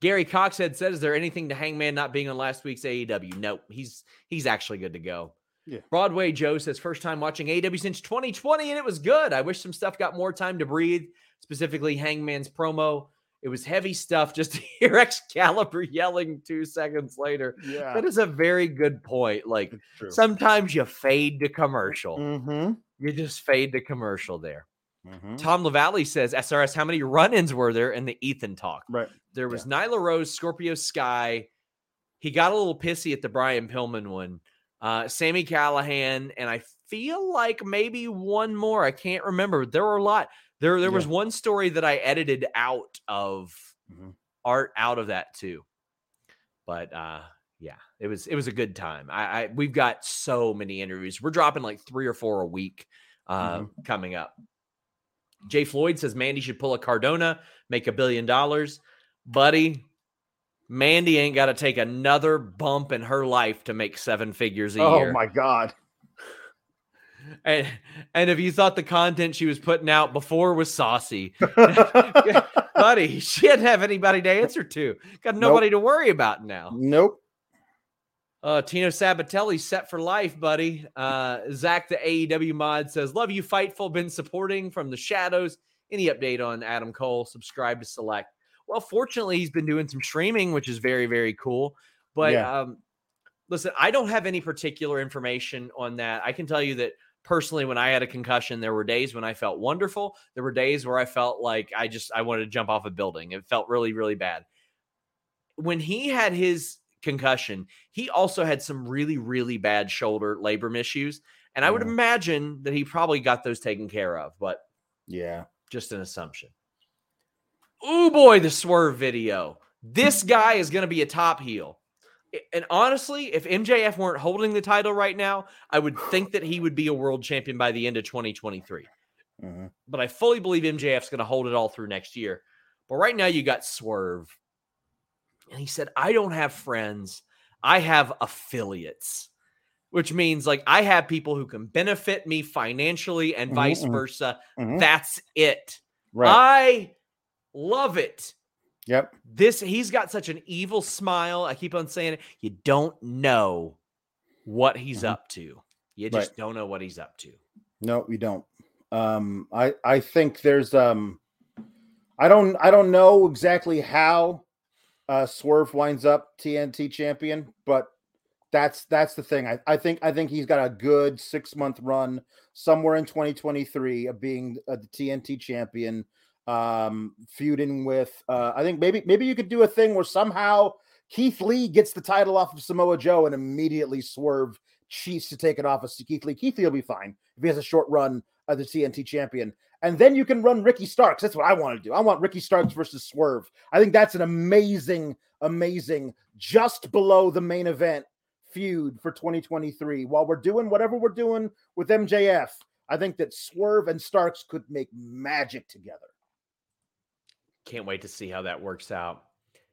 A: Gary Coxhead said, "Is there anything to Hangman not being on last week's AEW?" Nope, he's he's actually good to go.
B: Yeah.
A: Broadway Joe says, first time watching AW since 2020, and it was good. I wish some stuff got more time to breathe, specifically Hangman's promo. It was heavy stuff just [LAUGHS] to hear Excalibur yelling two seconds later.
B: Yeah.
A: That is a very good point. Like sometimes you fade to commercial.
B: Mm-hmm.
A: You just fade to commercial there.
B: Mm-hmm.
A: Tom LaValle says, SRS, how many run ins were there in the Ethan talk?
B: Right.
A: There was Nyla Rose, Scorpio Sky. He got a little pissy at the Brian Pillman one. Uh, Sammy Callahan, and I feel like maybe one more. I can't remember. There were a lot. There, there was one story that I edited out of
B: Mhm.
A: art out of that too. But uh, yeah, it was it was a good time. I, I we've got so many interviews. We're dropping like three or four a week uh, coming up. Jay Floyd says Mandy should pull a Cardona, make a billion dollars. Buddy, Mandy ain't got to take another bump in her life to make seven figures a
B: Oh
A: year.
B: my god.
A: And, and if you thought the content she was putting out before was saucy, [LAUGHS] [LAUGHS] buddy, she didn't have anybody to answer to. Got nobody to worry about now.
B: nope.
A: Uh, Tino Sabbatelli set for life, buddy. Uh, Zach, the AEW mod, says, Love you, Fightful. Been supporting from the shadows. Any update on Adam Cole? Subscribe to Select. Well, fortunately, he's been doing some streaming, which is very, very cool. But
B: Yeah.
A: um, listen, I don't have any particular information on that. I can tell you that personally, when I had a concussion, there were days when I felt wonderful. There were days where I felt like I just I wanted to jump off a building. It felt really, really bad. When he had his concussion, he also had some really, really bad shoulder labrum issues. And I would imagine that he probably got those taken care of, but
B: Yeah.
A: just an assumption. Oh boy, the swerve video. This guy is going to be a top heel. And honestly, if MJF weren't holding the title right now, I would think that he would be a world champion by the end of 2023.
B: hmm
A: But I fully believe MJF's going to hold it all through next year. But right now, you got Swerve. And he said, I don't have friends, I have affiliates, which means like I have people who can benefit me financially and
B: Mhm,
A: vice
B: mhm.
A: versa.
B: Mhm.
A: That's it.
B: Right.
A: I love it.
B: yep.
A: This he's got such an evil smile. I keep on saying it. You don't know what he's
B: Mhm.
A: up to. You just
B: Right.
A: don't know what he's up to.
B: No, you don't. Um, I I think there's um, I don't I don't know exactly how uh Swerve winds up TNT champion, but that's that's the thing. I, I think I think he's got a good six month run somewhere in 2023 of being uh, the TNT champion, um, feuding with. Uh, I think maybe maybe you could do a thing where somehow Keith Lee gets the title off of Samoa Joe and immediately Swerve cheats to take it off of Keith Lee. Keith Lee will be fine if he has a short run as the TNT champion. And then you can run Ricky Starks. That's what I want to do. I want Ricky Starks versus Swerve. I think that's an amazing, amazing, just below the main event feud for 2023. While we're doing whatever we're doing with MJF, I think that Swerve and Starks could make magic together.
A: Can't wait to see how that works out.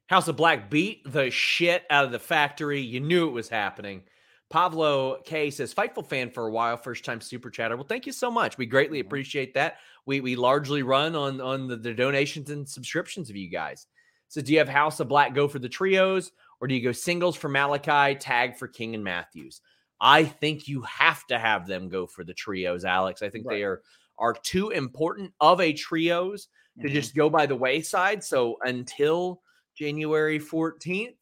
A: House of Black beat the shit out of the factory. You knew it was happening. Pablo K says, Fightful fan for a while, first time super chatter. Well, thank you so much. We greatly appreciate that. We we largely run on on the, the donations and subscriptions of you guys. So do you have House of Black go for the trios or do you go singles for Malakai, tag for King and Matthews? I think you have to have them go for the trios, Alex. I think they are are too important of a trios to
B: Mhm.
A: just go by the wayside. So until January 14th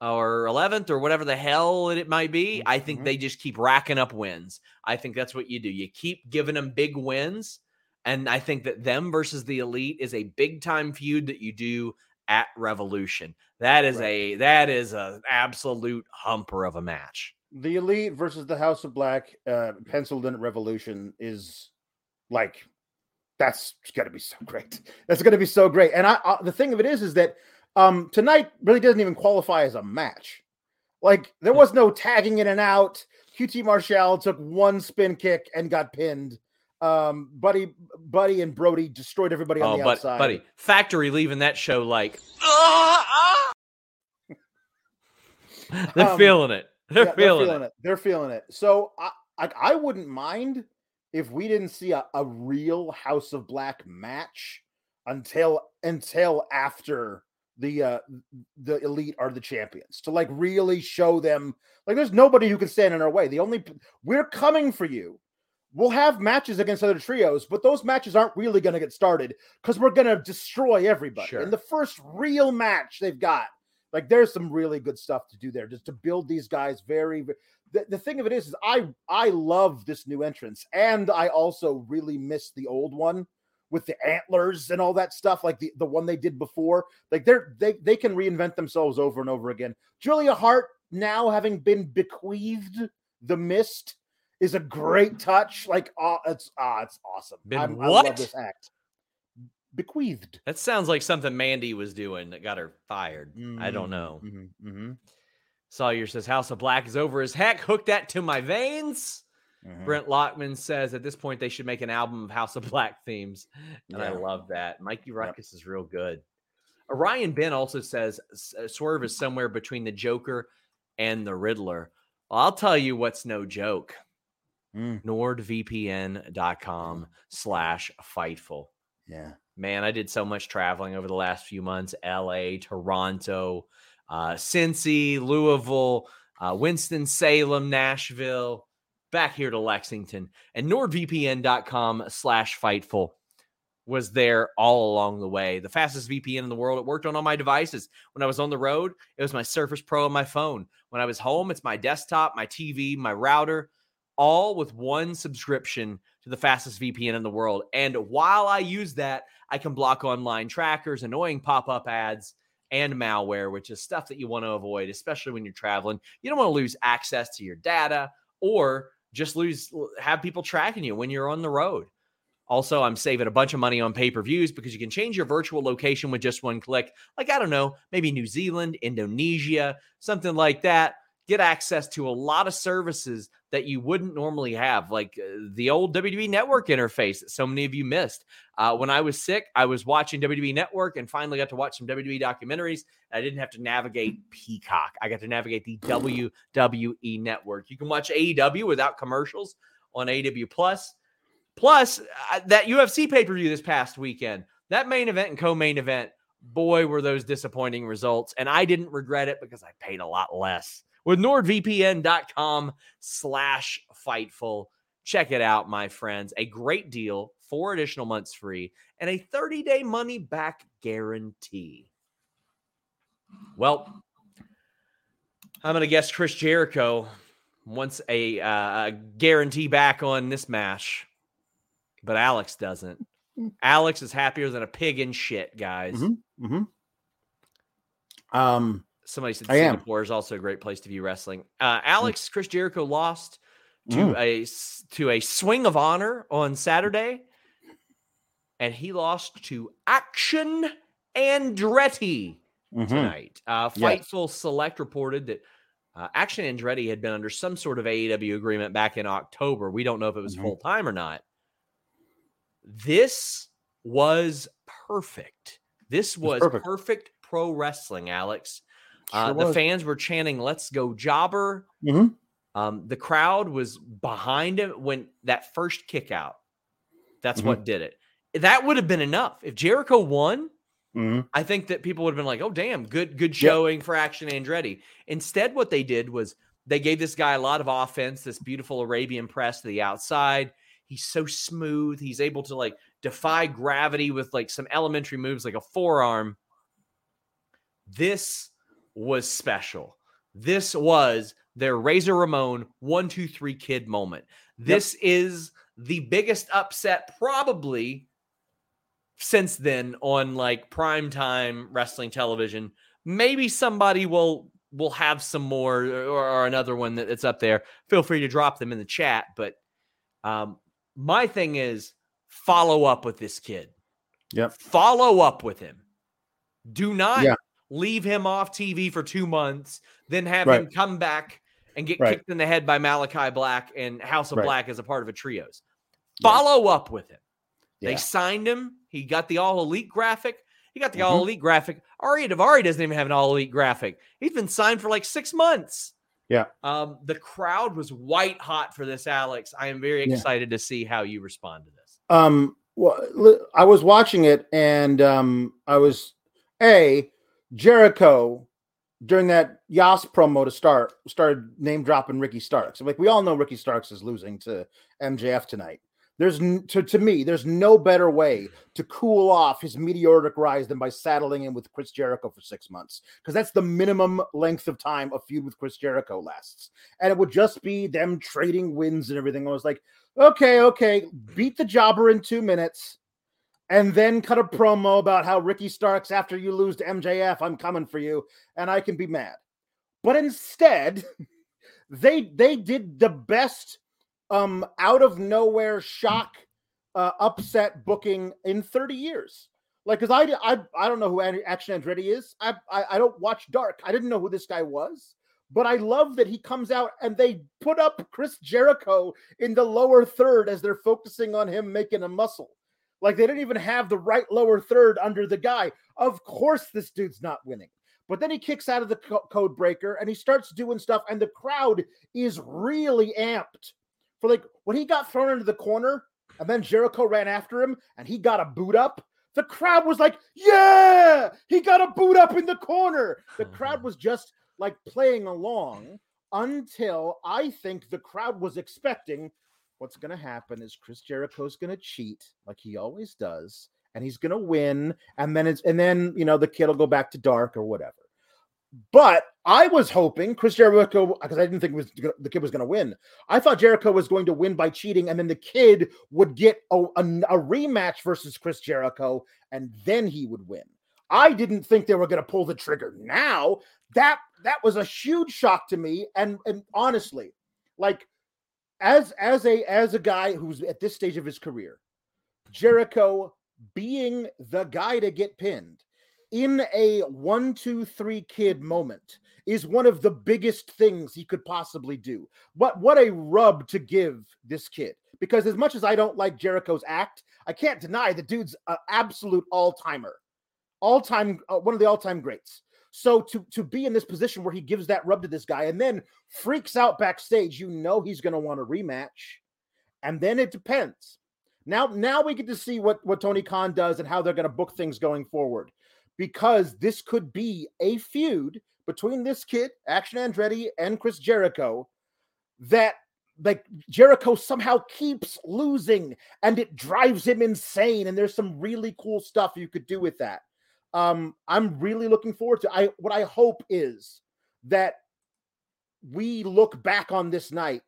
A: or 11th or whatever the hell it might be, I think
B: Mhm.
A: they just keep racking up wins. I think that's what you do. You keep giving them big wins. And I think that them versus the elite is a big time feud that you do at Revolution. That is
B: Right.
A: a that is an absolute humper of a match.
B: the elite versus the House of Black, uh, penciled in at Revolution is like that's going to be so great. That's going to be so great. And I, I, the thing of it is, is that um, tonight really doesn't even qualify as a match. Like there was no tagging in and out. QT Marshall took one spin kick and got pinned. Um, Buddy, Buddy, and Brody destroyed everybody on
A: Oh,
B: the
A: but
B: outside.
A: buddy, Factory leaving that show like [LAUGHS] [LAUGHS] they're
B: Um,
A: feeling it. They're
B: Yeah,
A: feeling, it.
B: They're feeling it. So I, I, I wouldn't mind if we didn't see a, a real House of Black match until until after the uh the elite are the champions to like really show them like there's nobody who can stand in our way. The only we're coming for you. We'll have matches against other trios, but those matches aren't really going to get started because we're going to destroy everybody.
A: Sure.
B: And the first real match they've got, like, there's some really good stuff to do there, just to build these guys very. The, the thing of it is, is I I love this new entrance, and I also really miss the old one with the antlers and all that stuff, like the, the one they did before. Like they're they they can reinvent themselves over and over again. Julia Hart now having been bequeathed the mist is a great touch. Like ah, it's ah, it's awesome.
A: Been
B: I'm- I love this act. Bequeathed.
A: That sounds like something Mandy was doing that got her fired. I don't know.
B: Mm-hmm, mm-hmm,
A: Sawyer says House of Black is over as heck. Hook that to my veins.
B: mm-hmm.
A: Brent Lockman says at this point they should make an album of House of Black themes. And I love that. Mikey Ruckus is real good. Orion Ben also says uh, Swerve is somewhere between the Joker and the Riddler. Well, I'll tell you what's no joke.
B: Mm.
A: NordVPN.com slash Fightful.
B: Yeah.
A: Man, I did so much traveling over the last few months. LA, Toronto, uh, Cincy, Louisville, uh, Winston Salem, Nashville, back here to Lexington. And NordVPN.com slash Fightful was there all along the way. The fastest VPN in the world. It worked on all my devices. When I was on the road, it was my Surface Pro on my phone. When I was home, it's my desktop, my TV, my router, all with one subscription to the fastest VPN in the world. And while I use that, I can block online trackers, annoying pop up ads, and malware, which is stuff that you want to avoid, especially when you're traveling. You don't want to lose access to your data or just lose, have people tracking you when you're on the road. Also, I'm saving a bunch of money on pay per views because you can change your virtual location with just one click. Like, I don't know, maybe New Zealand, Indonesia, something like that. Get access to a lot of services that you wouldn't normally have, like uh, the old WWE Network interface that so many of you missed. Uh, when I was sick, I was watching WWE Network and finally got to watch some WWE documentaries. I didn't have to navigate Peacock. I got to navigate the WWE Network. You can watch AEW without commercials on AEW Plus. Plus, uh, that UFC pay per view this past weekend, that main event and co main event, boy, were those disappointing results. And I didn't regret it because I paid a lot less with nordvpn.com slash fightful. Check it out, my friends. A great deal, four additional months free, and a 30 day money back guarantee. Well, I'm going to guess Chris Jericho wants a, uh, a guarantee back on this match, but Alex doesn't. Alex is happier than a pig in shit, guys.
B: Mhm. Mm-hmm. Um.
A: Somebody said
B: I am.
A: Singapore is also a great place to view wrestling. Uh, Alex Chris Jericho lost to
B: Mm.
A: a to a swing of honor on Saturday, and he lost to Action Andretti
B: mhm.
A: tonight. Uh,
B: Yes.
A: Fightful Select reported that uh, Action Andretti had been under some sort of AEW agreement back in October. We don't know if it was
B: Mhm.
A: full time or not. This was perfect. This was
B: perfect.
A: perfect. pro wrestling, Alex. Uh,
B: Sure
A: the fans were chanting, Let's go, Jobber.
B: Mhm.
A: Um, the crowd was behind him when that first kick out. That's
B: Mhm.
A: what did it. That would have been enough. If Jericho won,
B: Mhm.
A: I think that people would have been like, "Oh, damn, good, good showing for Action Andretti." Instead, what they did was they gave this guy a lot of offense, this beautiful Arabian press to the outside. He's so smooth. He's able to like defy gravity with like some elementary moves, like a forearm. This was special. This was their Razor Ramon one, two, three kid moment. This is the biggest upset probably since then on like primetime wrestling television. Maybe somebody will will have some more or, or another one that- that's up there. Feel free to drop them in the chat. But um, my thing is follow up with this kid.
B: Yep.
A: Follow up with him. Do not
B: Yeah.
A: Leave him off TV for two months, then have
B: Right.
A: him come back and get
B: Right.
A: kicked in the head by Malakai Black and House of
B: Right.
A: Black as a part of a trios.
B: Yeah.
A: Follow up with him. They
B: Yeah.
A: signed him. He got the all elite graphic. He got the
B: Mhm.
A: all elite graphic. Ari Daivari doesn't even have an all elite graphic. He's been signed for like six months.
B: Yeah.
A: Um, the crowd was white hot for this, Alex. I am very
B: Yeah.
A: excited to see how you respond to this.
B: Um, well, I was watching it, and um, I was a Jericho during that Yas promo to start started name dropping Ricky Starks. Like we all know, Ricky Starks is losing to MJF tonight. There's to, to me, there's no better way to cool off his meteoric rise than by saddling him with Chris Jericho for six months, because that's the minimum length of time a feud with Chris Jericho lasts, and it would just be them trading wins and everything. I was like, okay, okay, beat the jobber in two minutes, and then cut a promo about how Ricky Starks, after you lose to MJF, I'm coming for you, and I can be mad. But instead, [LAUGHS] they they did the best um out of nowhere shock uh, upset booking in 30 years. Like, cause I I I don't know who Action Andretti is. I, I I don't watch Dark. I didn't know who this guy was. But I love that he comes out and they put up Chris Jericho in the lower third as they're focusing on him making a muscle. Like they didn't even have the right lower third under the guy. Of course, this dude's not winning. But then he kicks out of the co- code breaker and he starts doing stuff, and the crowd is really amped for like when he got thrown into the corner and then Jericho ran after him and he got a boot up. The crowd was like, Yeah, he got a boot up in the corner. The [LAUGHS] crowd was just like playing along until I think the crowd was expecting what's going to happen is Chris Jericho's going to cheat like he always does and he's going to win and then it's and then you know the kid will go back to dark or whatever. But I was hoping Chris Jericho because I didn't think was the kid was going to win. I thought Jericho was going to win by cheating and then the kid would get a, a, a rematch versus Chris Jericho and then he would win. I didn't think they were going to pull the trigger. Now that that was a huge shock to me and and honestly, like as as a as a guy who's at this stage of his career, Jericho being the guy to get pinned in a one, two, three kid moment is one of the biggest things he could possibly do. What what a rub to give this kid. Because as much as I don't like Jericho's act, I can't deny the dude's an absolute all-timer. All-time uh, one of the all-time greats. So to to be in this position where he gives that rub to this guy and then freaks out backstage, you know he's going to want a rematch. And then it depends. Now now we get to see what what Tony Khan does and how they're going to book things going forward because this could be a feud between this kid, Action Andretti, and Chris Jericho that like Jericho somehow keeps losing and it drives him insane. And there's some really cool stuff you could do with that. Um, I'm really looking forward to I what I hope is that we look back on this night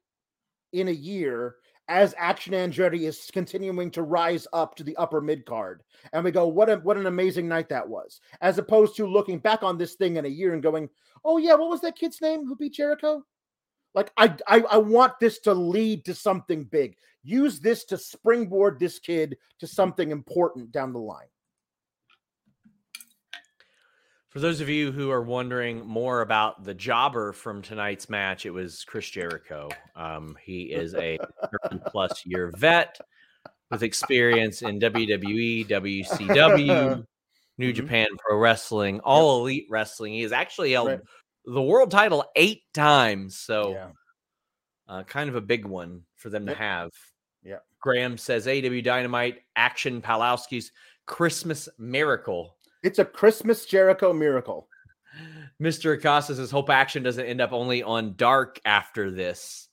B: in a year as Action Andretti is continuing to rise up to the upper mid card, and we go, "What a what an amazing night that was!" As opposed to looking back on this thing in a year and going, "Oh yeah, what was that kid's name who beat Jericho?" Like I I, I want this to lead to something big. Use this to springboard this kid to something important down the line.
A: For those of you who are wondering more about the jobber from tonight's match, it was Chris Jericho. Um, he is a 30 plus year vet with experience in WWE, WCW, [LAUGHS] New
B: Mhm.
A: Japan Pro Wrestling, all elite wrestling. He has actually held
B: Right.
A: the world title eight times. So,
B: Yeah.
A: uh, kind of a big one for them to have.
B: Yep.
A: Graham says AW Dynamite, Action Palowski's Christmas Miracle.
B: It's a Christmas Jericho miracle.
A: Mr. Acosta says, Hope action doesn't end up only on dark after this.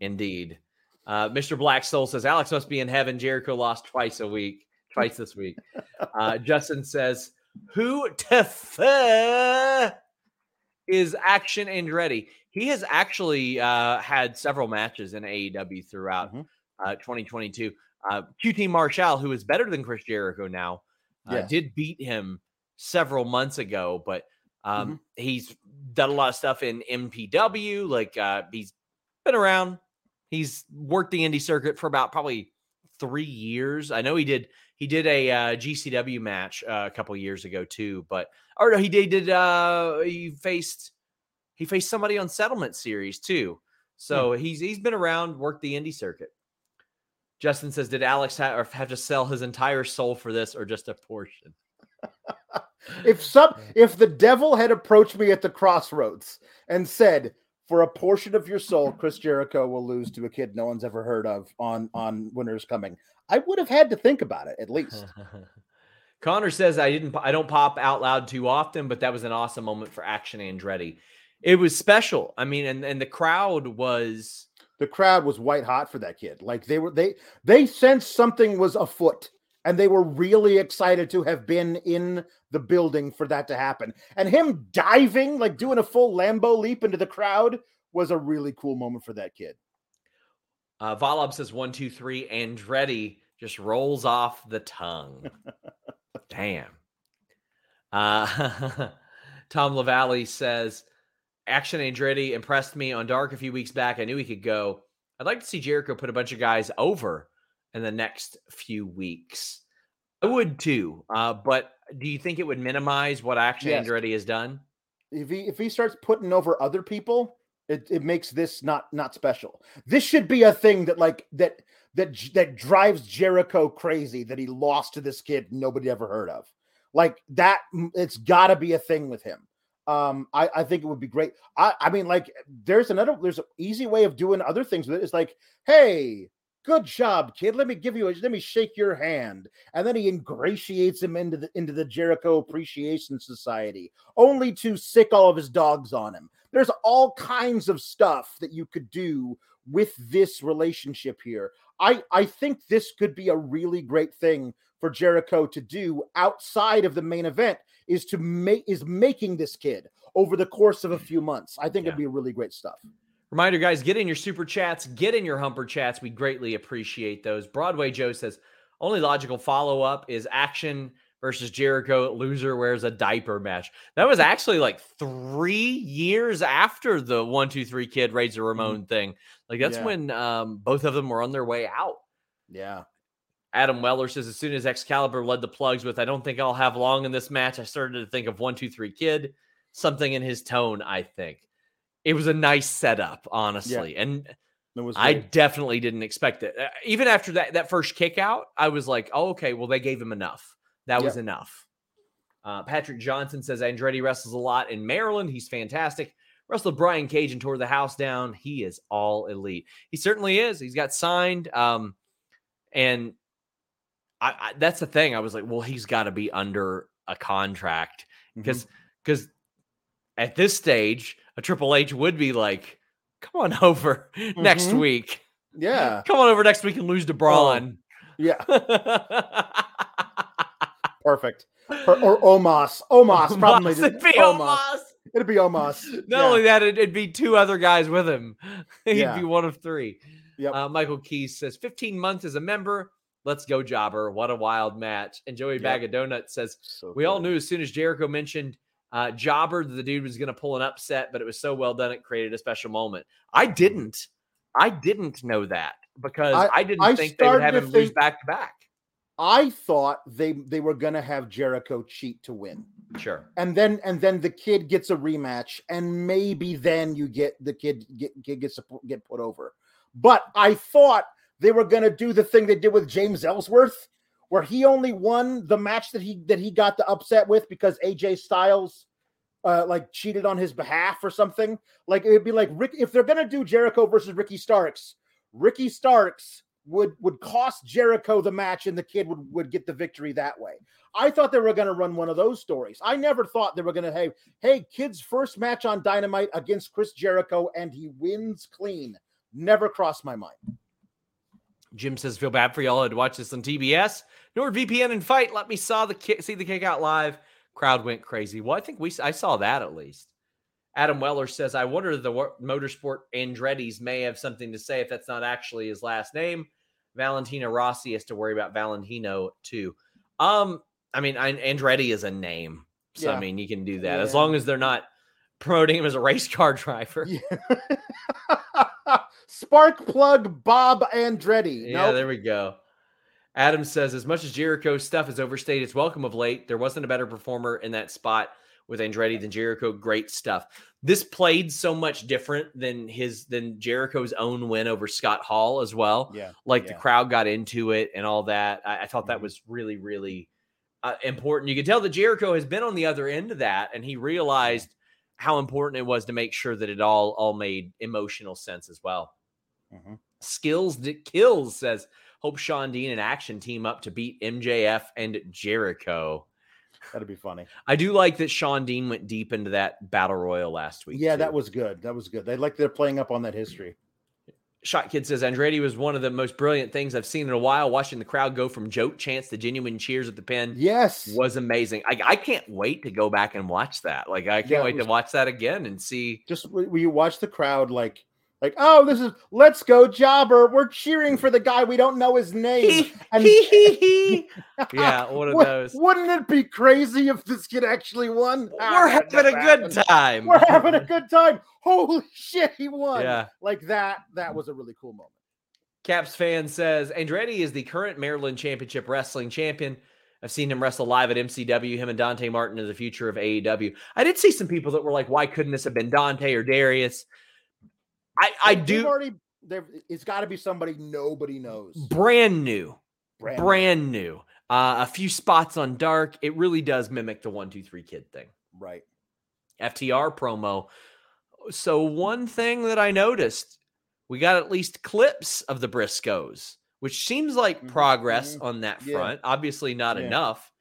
A: Indeed. Uh, Mr. Black Soul says, Alex must be in heaven. Jericho lost twice a week, twice this week. Uh, [LAUGHS] Justin says, Who the is Action and ready? He has actually uh, had several matches in AEW throughout
B: Mhm.
A: uh, 2022. Uh, QT Marshall, who is better than Chris Jericho now, uh,
B: Yes.
A: did beat him several months ago, but um,
B: Mm-hmm.
A: he's done a lot of stuff in MPW. Like uh, he's been around. He's worked the indie circuit for about probably three years. I know he did. He did a uh, GCW match uh, a couple years ago too, but or no, he did. Did uh, he faced he faced somebody on Settlement Series too. So he's he's been around, worked the indie circuit. Justin says, "Did Alex ha- or have to sell his entire soul for this, or just a portion?" [LAUGHS]
B: If some if the devil had approached me at the crossroads and said, for a portion of your soul, [LAUGHS] Chris Jericho will lose to a kid no one's ever heard of on on Winter's Coming. I would have had to think about it at least. [LAUGHS]
A: Connor says I didn't I don't pop out loud too often, but that was an awesome moment for Action Andretti. It was special. I mean, and and the crowd was
B: the crowd was white hot for that kid. Like they were they they sensed something was afoot and they were really excited to have been in the building for that to happen. And him diving, like doing a full Lambo leap into the crowd was a really cool moment for that kid.
A: Uh, Volab says one, two, three. Andretti just rolls off the tongue. [LAUGHS] Damn. Uh, [LAUGHS] Tom Lavalley says, Action Andretti impressed me on Dark a few weeks back. I knew he could go. I'd like to see Jericho put a bunch of guys over in the next few weeks. I would too. Uh, but do you think it would minimize what Action
B: Yes.
A: Andretti has done?
B: If he if he starts putting over other people, it, it makes this not not special. This should be a thing that like that that that drives Jericho crazy that he lost to this kid nobody ever heard of. Like that, it's got to be a thing with him. Um, I, I think it would be great. I, I mean, like, there's another, there's an easy way of doing other things with it. It's like, hey, good job, kid. Let me give you a, let me shake your hand, and then he ingratiates him into the into the Jericho Appreciation Society, only to sick all of his dogs on him. There's all kinds of stuff that you could do with this relationship here. I I think this could be a really great thing for Jericho to do outside of the main event is to make is making this kid over the course of a few months. I think it'd be really great stuff.
A: Reminder, guys, get in your super chats, get in your humper chats. We greatly appreciate those. Broadway Joe says only logical follow up is action versus Jericho. Loser wears a diaper match. That was actually like three years after the one, two, three kid Razor Ramon thing. Like that's
B: Yeah.
A: when um, both of them were on their way out.
B: Yeah.
A: Adam Weller says, as soon as Excalibur led the plugs with, I don't think I'll have long in this match. I started to think of one, two, three kid, something in his tone. I think it was a nice setup, honestly. And
B: was
A: I definitely didn't expect it. Uh, Even after that, that first kick out, I was like, oh, okay, well, they gave him enough. That was enough. Uh, Patrick Johnson says Andretti wrestles a lot in Maryland. He's fantastic. Wrestled Brian Cage and tore the house down. He is all elite. He certainly is. He's got signed. Um, and I, I that's the thing. I was like, well, he's got to be under a contract
B: Mm-hmm.
A: because because at this stage, a Triple H would be like, come on [LAUGHS] over next
B: Mhm.
A: week.
B: Yeah.
A: Come on over next week and lose to Braun.
B: Yeah. [LAUGHS] Perfect. Or, or Omos. Omos. Probably.
A: Omos, it'd be
B: Omos.
A: Omos.
B: It'd be Omos. [LAUGHS]
A: Not
B: Yeah.
A: only that, it'd, it'd be two other guys with him. He'd
B: Yeah.
A: be one of three.
B: Yep.
A: Uh, Michael Keys says 15 months as a member. Let's go, Jobber. What a wild match. And Joey
B: Yep.
A: Bag of Donuts says,
B: So
A: We all knew as soon as Jericho mentioned uh, Jobber, the dude was going to pull an upset, but it was so well done, it created a special moment. I didn't. I didn't know that because I,
B: I-
A: didn't
B: I
A: think they would have
B: to
A: him lose back to back.
B: I thought they they were gonna have Jericho cheat to win.
A: Sure.
B: and then and then the kid gets a rematch and maybe then you get the kid get, kid gets to get put over but i thought they were going to do the thing they did with james ellsworth where he only won the match that he that he got the upset with because aj styles uh like cheated on his behalf or something like it would be like rick if they're to do jericho versus ricky starks ricky starks would would cost jericho the match and the kid would would get the victory that way I thought they were going to run one of those stories. I never thought they were going to have, hey, kid's first match on Dynamite against Chris Jericho and he wins clean. Never crossed my mind.
A: Jim says, feel bad for y'all. I'd watch this on TBS. NordVPN and fight. Let me saw the kick, see the kick out live. Crowd went crazy. Well, I think we I saw that at least. Adam Weller says, I wonder if the motorsport Andretti's may have something to say if that's not actually his last name. Valentina Rossi has to worry about Valentino too. Um, I mean, I, Andretti is a name, so I mean, you can do that as long as they're not promoting him as a race car [LAUGHS] driver. [LAUGHS]
B: Spark plug Bob Andretti.
A: Yeah,
B: Nope.
A: there we go. Adam says, as much as Jericho's stuff has overstayed its welcome of late, there wasn't a better performer in that spot with Andretti than Jericho. Great stuff. This played so much different than his than Jericho's own win over Scott Hall as well.
B: Yeah.
A: Like the crowd got into it and all that. I, I thought that
B: Mhm.
A: was really, really uh, important. You could tell that Jericho has been on the other end of that, and he realized how important it was to make sure that it all all made emotional sense as well.
B: Mhm.
A: Skills that kills says hope Shawn Dean and Action team up to beat MJF and Jericho.
B: That'd be funny.
A: I do like that Shawn Dean went deep into that battle royal last week.
B: Yeah,
A: too.
B: that was good. That was good. They like they're playing up on that history.
A: Shot Kid says Andretti was one of the most brilliant things I've seen in a while. Watching the crowd go from joke chants to genuine cheers at the pen
B: Yes.
A: was amazing. I, I can't wait to go back and watch that. Like I can't
B: Yeah,
A: wait
B: was-
A: to watch that again and see.
B: Just w- will you watch the crowd like like oh this is let's go jobber we're cheering for the guy we don't know his name and [LAUGHS]
A: yeah, one of those.
B: wouldn't it be crazy if this kid actually won Ah,
A: We're
B: that
A: having a
B: never
A: good time.
B: we're having a good time holy shit he won
A: Yeah.
B: like that that was a really cool moment
A: Caps fan says Andretti is the current Maryland Championship Wrestling champion. I've seen him wrestle live at MCW. Him and Dante Martin are the future of AEW. I did see some people that were like, "Why couldn't this have been Dante or Darius?" I I do
B: already there it's got to be somebody nobody knows
A: brand new,
B: Brand
A: brand,
B: new.
A: new. Uh, a few spots on dark. It really does mimic the one two three kid thing.
B: right
A: FTR promo. So one thing that I noticed, we got at least clips of the Briscoes, which seems like
B: Mhm,
A: progress
B: mhm.
A: on that
B: Yeah.
A: front. Obviously not
B: Yeah.
A: enough,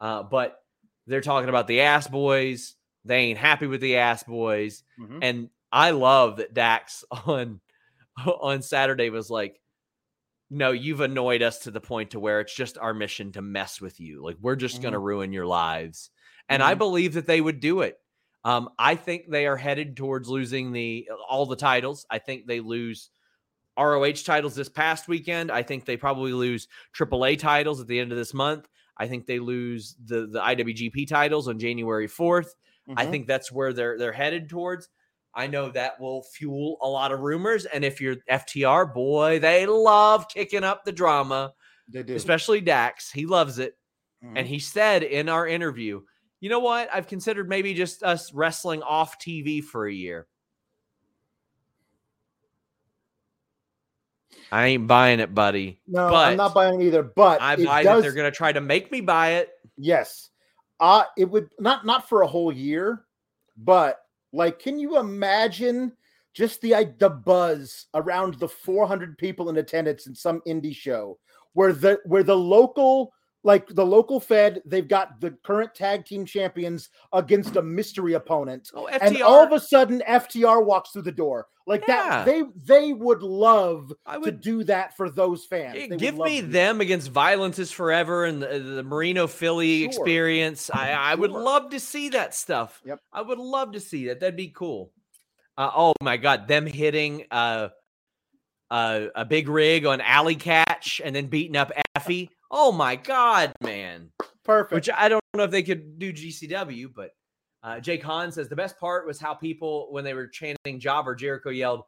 A: uh, but they're talking about the ass boys. They ain't happy with the ass boys,
B: Mhm.
A: and I love that Dax [LAUGHS] on on Saturday was like, "No, you've annoyed us to the point to where it's just our mission to mess with you. Like we're just going to ruin your lives." And I
B: Mhm.
A: believe that they would do it. Um, I think they are headed towards losing the all the titles. I think they lose ROH titles this past weekend. I think they probably lose AAA titles at the end of this month. I think they lose the the IWGP titles on January 4th. I
B: Mhm.
A: think that's where they're they're headed towards. I know that will fuel a lot of rumors. And if you're FTR, boy, they love kicking up the drama,
B: they do
A: especially Dax. He loves it.
B: Mhm.
A: And he said in our interview, you know what? I've considered maybe just us wrestling off TV for a year. I ain't buying it, buddy.
B: no
A: but
B: i'm not buying it either but
A: I buy that they're going to try to make me buy it.
B: Yes. Uh it would not not for a whole year, but like can you imagine just the the buzz around the 400 people in attendance in some indie show where the where the local like the local fed they've got the current tag team champions against a mystery opponent
A: Oh,
B: and all of a sudden FTR walks through the door like
A: Yeah.
B: that they they would love
A: I
B: to do that for those fans
A: give me
B: do that.
A: them against Violence is Forever and the, the Marino Philly
B: Sure.
A: experience. I, I would love to see that stuff.
B: Yep.
A: I would love to see that. That'd be cool. Uh, oh my God, them hitting uh, uh, a big rig on Allie Katch and then beating up Effy. Oh my God, man.
B: perfect
A: Which I don't know if they could do GCW, but uh, Jake Hahn says the best part was how people, when they were chanting Jobber, Jericho yelled,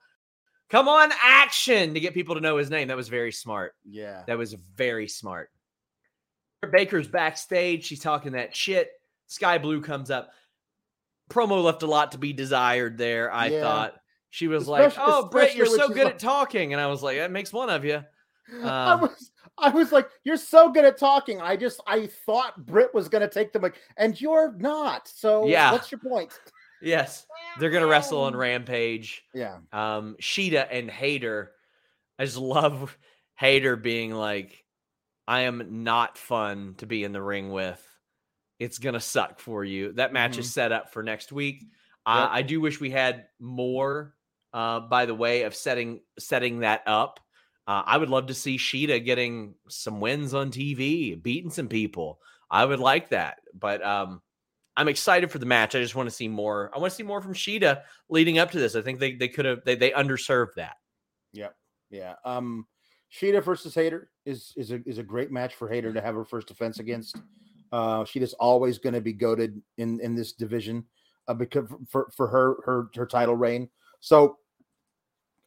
A: Come on, action to get people to know his name. That was very smart.
B: yeah
A: That was very smart. Baker's backstage. She's talking that shit. Sky Blue comes up. Promo left a lot to be desired there. I
B: Yeah.
A: thought she was like, "Oh, Britt, you're so good
B: like-
A: at talking," and I was like, "That makes one of you." [LAUGHS]
B: I
A: Um,
B: was I was like, you're so good at talking. I just I thought Britt was gonna take the mic, and you're not. So
A: Yeah.
B: what's your point?
A: Yes, they're gonna wrestle on Rampage.
B: Yeah.
A: Um, Shida and Hayter. I just love Hayter being like, "I am not fun to be in the ring with. It's gonna suck for you." That match is set up for next week. Uh,
B: Yep.
A: I do wish we had more. Uh, by the way, of setting setting that up. Uh, I would love to see Shida getting some wins on TV, beating some people. I would like that, but um, I'm excited for the match. I just want to see more. I want to see more from Shida leading up to this. I think they they could have they they underserved that.
B: Yep. Yeah. Um Shida versus Hayter is is a is a great match for Hayter to have her first defense against. Uh Shida's always going to be goaded in in this division uh, because for for her her her title reign. So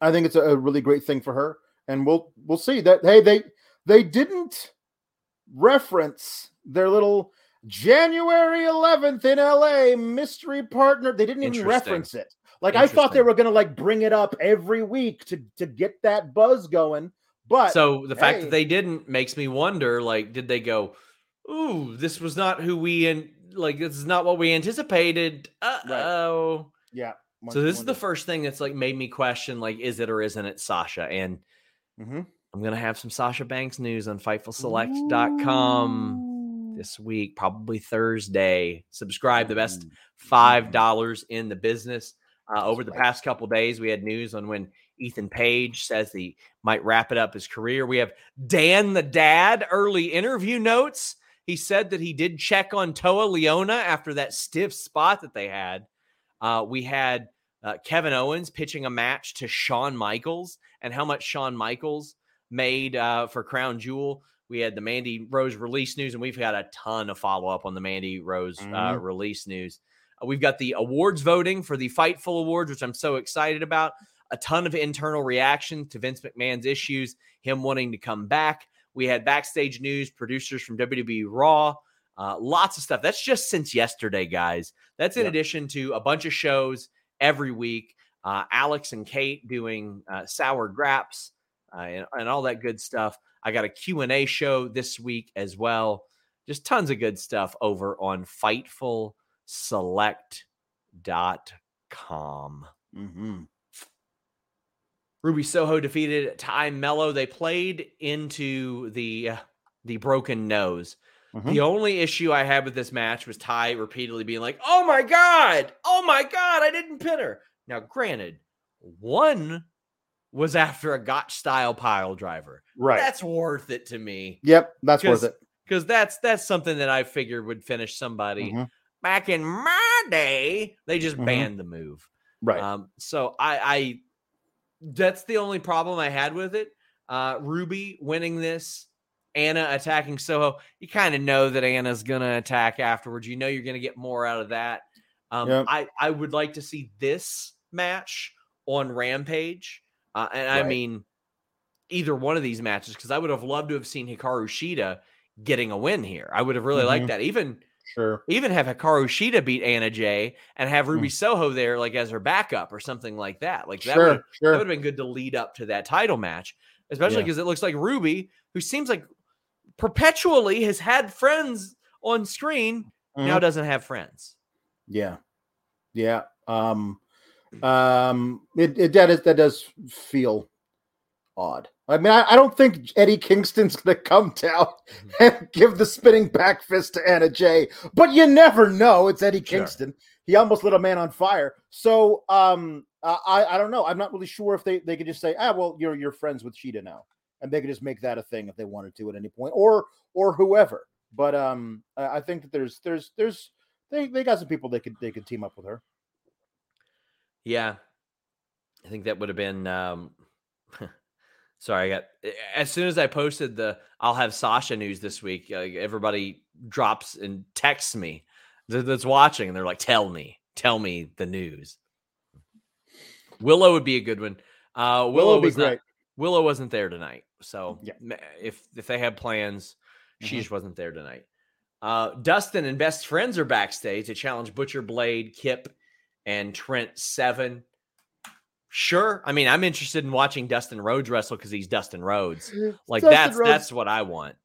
B: I think it's a really great thing for her and we'll we'll see that hey they they didn't reference their little January 11th in LA mystery partner. They didn't even reference it. Like I thought they were going to like bring it up every week to to get that buzz going. But
A: so the fact that they didn't makes me wonder. Like, did they go? Ooh, this was not who we and like this is not what we anticipated. Uh oh.
B: Yeah.
A: So this is the first thing that's like made me question like is it or isn't it Sasha? And
B: hmm
A: I'm gonna have some Sasha Banks news on FightfulSelect.com this week, probably Thursday. Subscribe, the best five dollars in the business. Uh, over the past couple days, we had news on when Ethan Page says he might wrap it up his career. We have Dan the Dad early interview notes. He said that he did check on Toa Liona after that stiff spot that they had. Uh, we had uh, Kevin Owens pitching a match to Shawn Michaels and how much Shawn Michaels made uh, for Crown Jewel. We had the Mandy Rose release news, and we've got a ton of follow up on the Mandy Rose uh,
B: Mhm.
A: release news. Uh, we've got the awards voting for the Fightful Awards, which I'm so excited about. A ton of internal reaction to Vince McMahon's issues, him wanting to come back. We had backstage news, producers from WWE Raw, uh, lots of stuff. That's just since yesterday, guys. That's in
B: Yep.
A: addition to a bunch of shows every week. Uh, Alex and Kate doing uh, sour graps uh, and, and all that good stuff. I got a Q&A show this week as well. Just tons of good stuff over on FightfulSelect.com.
B: hmm
A: Ruby Soho defeated Tay Melo. They played into the the broken nose.
B: Mhm.
A: The only issue I had with this match was Tay repeatedly being like, "Oh my god, oh my god, I didn't pin her." Now, granted, one was after a Gotch style pile driver.
B: Right.
A: That's worth it to me
B: yep. That's worth it.
A: because that's that's something that I figured would finish somebody.
B: Mhm.
A: Back in my day, they just
B: Mhm.
A: banned the move.
B: Right.
A: Um, so I, I that's the only problem I had with it. Uh, Ruby winning this, Anna attacking Soho. You kind of know that Anna's gonna attack afterwards. You know you're gonna get more out of that. Um,
B: Yep.
A: I I would like to see this match on Rampage, uh, and I mean either one of these matches because I would have loved to have seen Hikaru Shida getting a win here. I would have really liked
B: Mhm.
A: that. Even
B: sure.
A: even have Hikaru Shida beat Anna Jay and have
B: Hmm.
A: Ruby Soho there like as her backup or something like that. Like that
B: Sure.
A: would
B: Sure.
A: that would have been good to lead up to that title match, especially
B: Yeah.
A: because it looks like Ruby, who seems like perpetually has had friends on screen, now
B: Mhm.
A: doesn't have friends.
B: Yeah. Yeah. Um um it, it that is that does feel odd. I mean, I, I don't think Eddie Kingston's gonna come down and give the spinning back fist to Anna Jay, but you never know. It's Eddie
A: Sure.
B: Kingston. He almost lit a man on fire. So um I I I don't know. I'm not really sure if they, they could just say, ah, well, you're you're friends with Shida now. And they could just make that a thing if they wanted to at any point, or or whoever. But um I, I think that there's there's there's they, they got some people they could they could team up with her.
A: Yeah. I think that would have been um [LAUGHS] sorry, I got as soon as I posted the I'll have Sasha news this week, uh, everybody drops and texts me that's watching and they're like, tell me, tell me the news. Willow would be a good one. Uh Willow,
B: Willow
A: was not-
B: great.
A: Willow wasn't there tonight. So
B: Yeah.
A: if if they had plans, she
B: Mhm.
A: just wasn't there tonight. Uh, Dustin and best friends are backstage to challenge Butcher Blade, Kip, and Trent Seven. Sure, I mean I'm interested in watching Dustin Rhodes wrestle because he's Dustin Rhodes. Like
B: Dustin
A: that's
B: Rhodes-
A: that's what I want.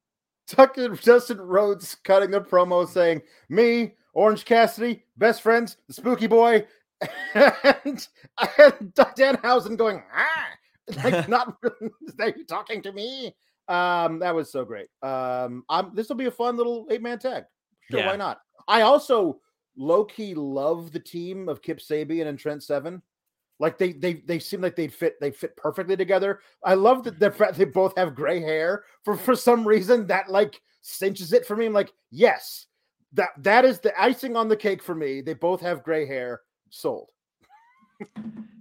B: Tucker Dustin Rhodes cutting the promo saying, "Me, Orange Cassidy, best friends, the Spooky Boy, and, and Danhausen going, ah, like [LAUGHS] not [LAUGHS] you talking to me?" Um, that was so great. Um, I'm this will be a fun little eight man tag. Sure,
A: Yeah.
B: why not? I also low key love the team of Kip Sabian and Trent Seven. Like they they they seem like they fit they fit perfectly together. I love that the fact they both have gray hair. For for some reason that like cinches it for me. I'm like, yes, that that is the icing on the cake for me. They both have gray hair. Sold.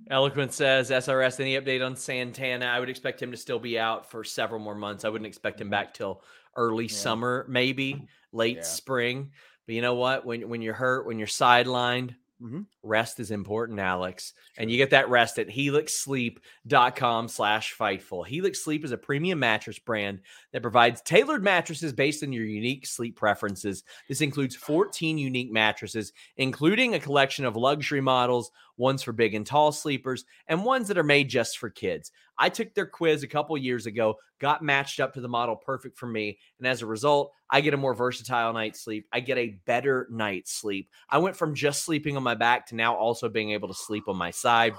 A: Eloquent says SRS. Any update on Santana? I would expect him to still be out for several more months. I wouldn't expect him back till early
B: Yeah.
A: summer, maybe late
B: Yeah.
A: spring. But you know what? When when you're hurt, when you're sidelined,
B: Mhm.
A: rest is important, Alex. And you get that rest at helixsleep.com slash fightful. Helix Sleep is a premium mattress brand that provides tailored mattresses based on your unique sleep preferences. This includes 14 unique mattresses, including a collection of luxury models, ones for big and tall sleepers, and ones that are made just for kids. I took their quiz a couple years ago, got matched up to the model perfect for me, and as a result, I get a more versatile night's sleep. I get a better night's sleep. I went from just sleeping on my back to now also being able to sleep on my side.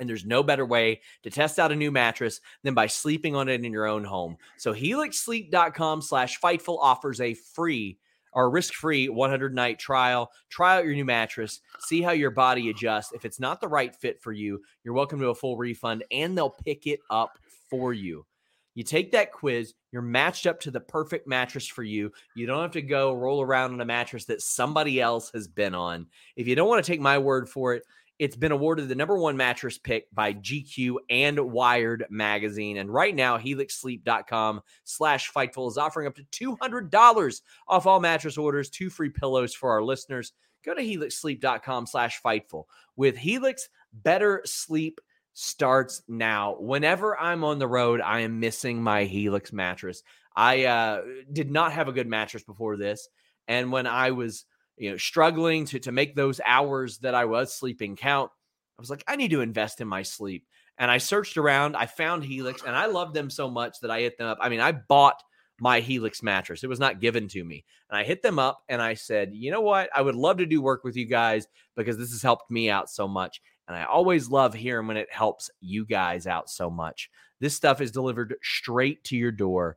A: And there's no better way to test out a new mattress than by sleeping on it in your own home. So helixsleep.com slash fightful offers a free or risk-free 100 night trial. Try out your new mattress, see how your body adjusts. If it's not the right fit for you, you're welcome to a full refund and they'll pick it up for you. You take that quiz, you're matched up to the perfect mattress for you. You don't have to go roll around on a mattress that somebody else has been on. If you don't want to take my word for it, it's been awarded the number one mattress pick by GQ and Wired magazine. And right now, helixsleep.com slash fightful is offering up to $200 off all mattress orders, two free pillows for our listeners. Go to helixsleep.com slash fightful. With Helix, better sleep starts now. Whenever I'm on the road, I am missing my Helix mattress. I uh, did not have a good mattress before this. And when I was you know, struggling to to make those hours that I was sleeping count. I was like, I need to invest in my sleep. And I searched around, I found Helix, and I loved them so much that I hit them up. I mean, I bought my Helix mattress. It was not given to me. And I hit them up and I said, you know what? I would love to do work with you guys because this has helped me out so much. And I always love hearing when it helps you guys out so much. This stuff is delivered straight to your door.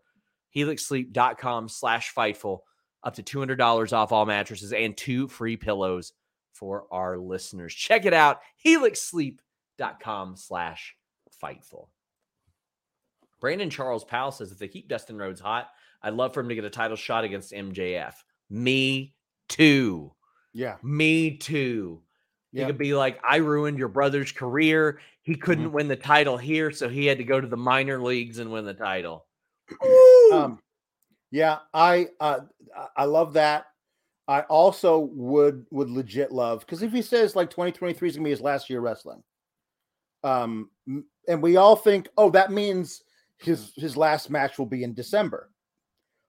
A: HelixSleep.com slash Fightful up to $200 off all mattresses and two free pillows for our listeners. Check it out, helixsleep.com slash fightful. Brandon Charles Powell says if they keep Dustin Rhodes hot, I'd love for him to get a title shot against MJF. Me too.
B: Yeah.
A: Me too. He could be like, I ruined your brother's career. He couldn't
B: Mhm.
A: win the title here, so he had to go to the minor leagues and win the title. [CLEARS THROAT]
B: Um, yeah, I uh, I- love that. I also would would legit love because if he says like 2023 is gonna be his last year wrestling, um, and we all think, oh, that means his his last match will be in December.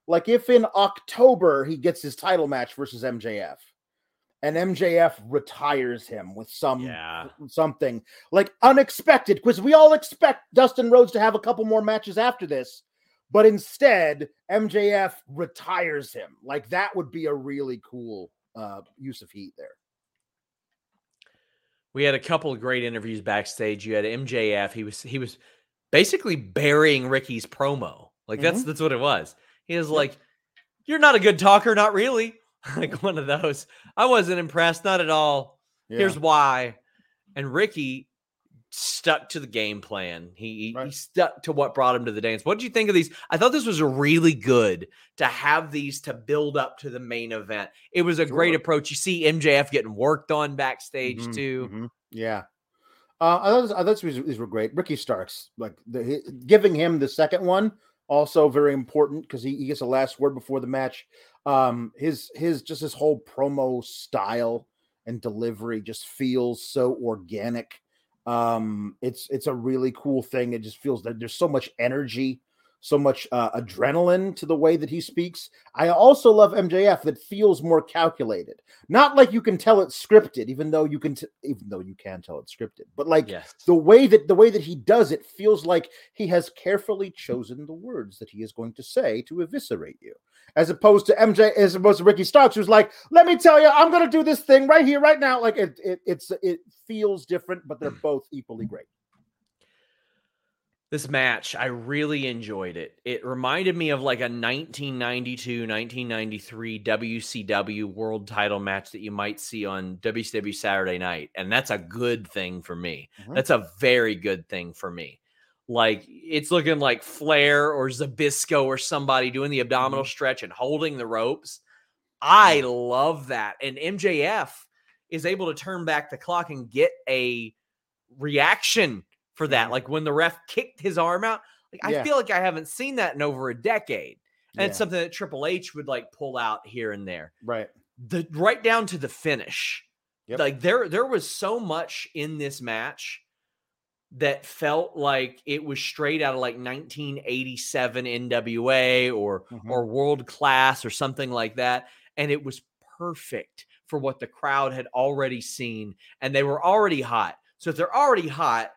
B: Like if in October he gets his title match versus MJF, and MJF retires him with some
A: Yeah.
B: something like unexpected because we all expect Dustin Rhodes to have a couple more matches after this, but instead MJF retires him. Like that would be a really cool uh use of heat there.
A: We had a couple of great interviews backstage. You had MJF. He was he was basically burying Ricky's promo. Like that's that's what it was. He was like, "You're not a good talker, not really." [LAUGHS] like one of those. I wasn't impressed, not at all. Here's why. And Ricky stuck to the game plan. He, he- he stuck to what brought him to the dance. What did you think of these? I thought this was really good to have these to build up to the main event. It was a great approach. You see MJF getting worked on backstage
B: Mhm,
A: too.
B: mhm. Yeah. Uh, I thought, I thought these, these were great. Ricky Starks, like the, hi- giving him the second one, also very important because he, he gets the last word before the match. Um, his his just his whole promo style and delivery just feels so organic. Um, it's it's a really cool thing. It just feels that there's so much energy, so much uh, adrenaline to the way that he speaks. I also love MJF that feels more calculated not like you can tell it's scripted even though you can t- even though you can tell it's scripted but like
A: Yes.
B: the way that the way that he does it feels like he has carefully chosen the words that he is going to say to eviscerate you as opposed to mj as opposed to ricky starks who's like let me tell you i'm going to do this thing right here right now like it, it it's it feels different but they're [CLEARS THROAT] both equally great
A: This match, I really enjoyed it. It reminded me of like a 1992, 1993 WCW world title match that you might see on WCW Saturday night. And that's a good thing for me.
B: Mhm.
A: That's a very good thing for me. Like it's looking like Flair or Zbyszko or somebody doing the abdominal stretch and holding the ropes. I love that. And MJF is able to turn back the clock and get a reaction for that.
B: Mhm.
A: Like when the ref kicked his arm out. Like I
B: Yeah.
A: feel like I haven't seen that in over a decade. And it's something that Triple H would like pull out here and there.
B: right
A: The right down to the finish.
B: Yep.
A: Like there there was so much in this match that felt like it was straight out of like 1987 NWA or
B: Mhm.
A: or world class or something like that and it was perfect for what the crowd had already seen, and they were already hot. So if they're already hot,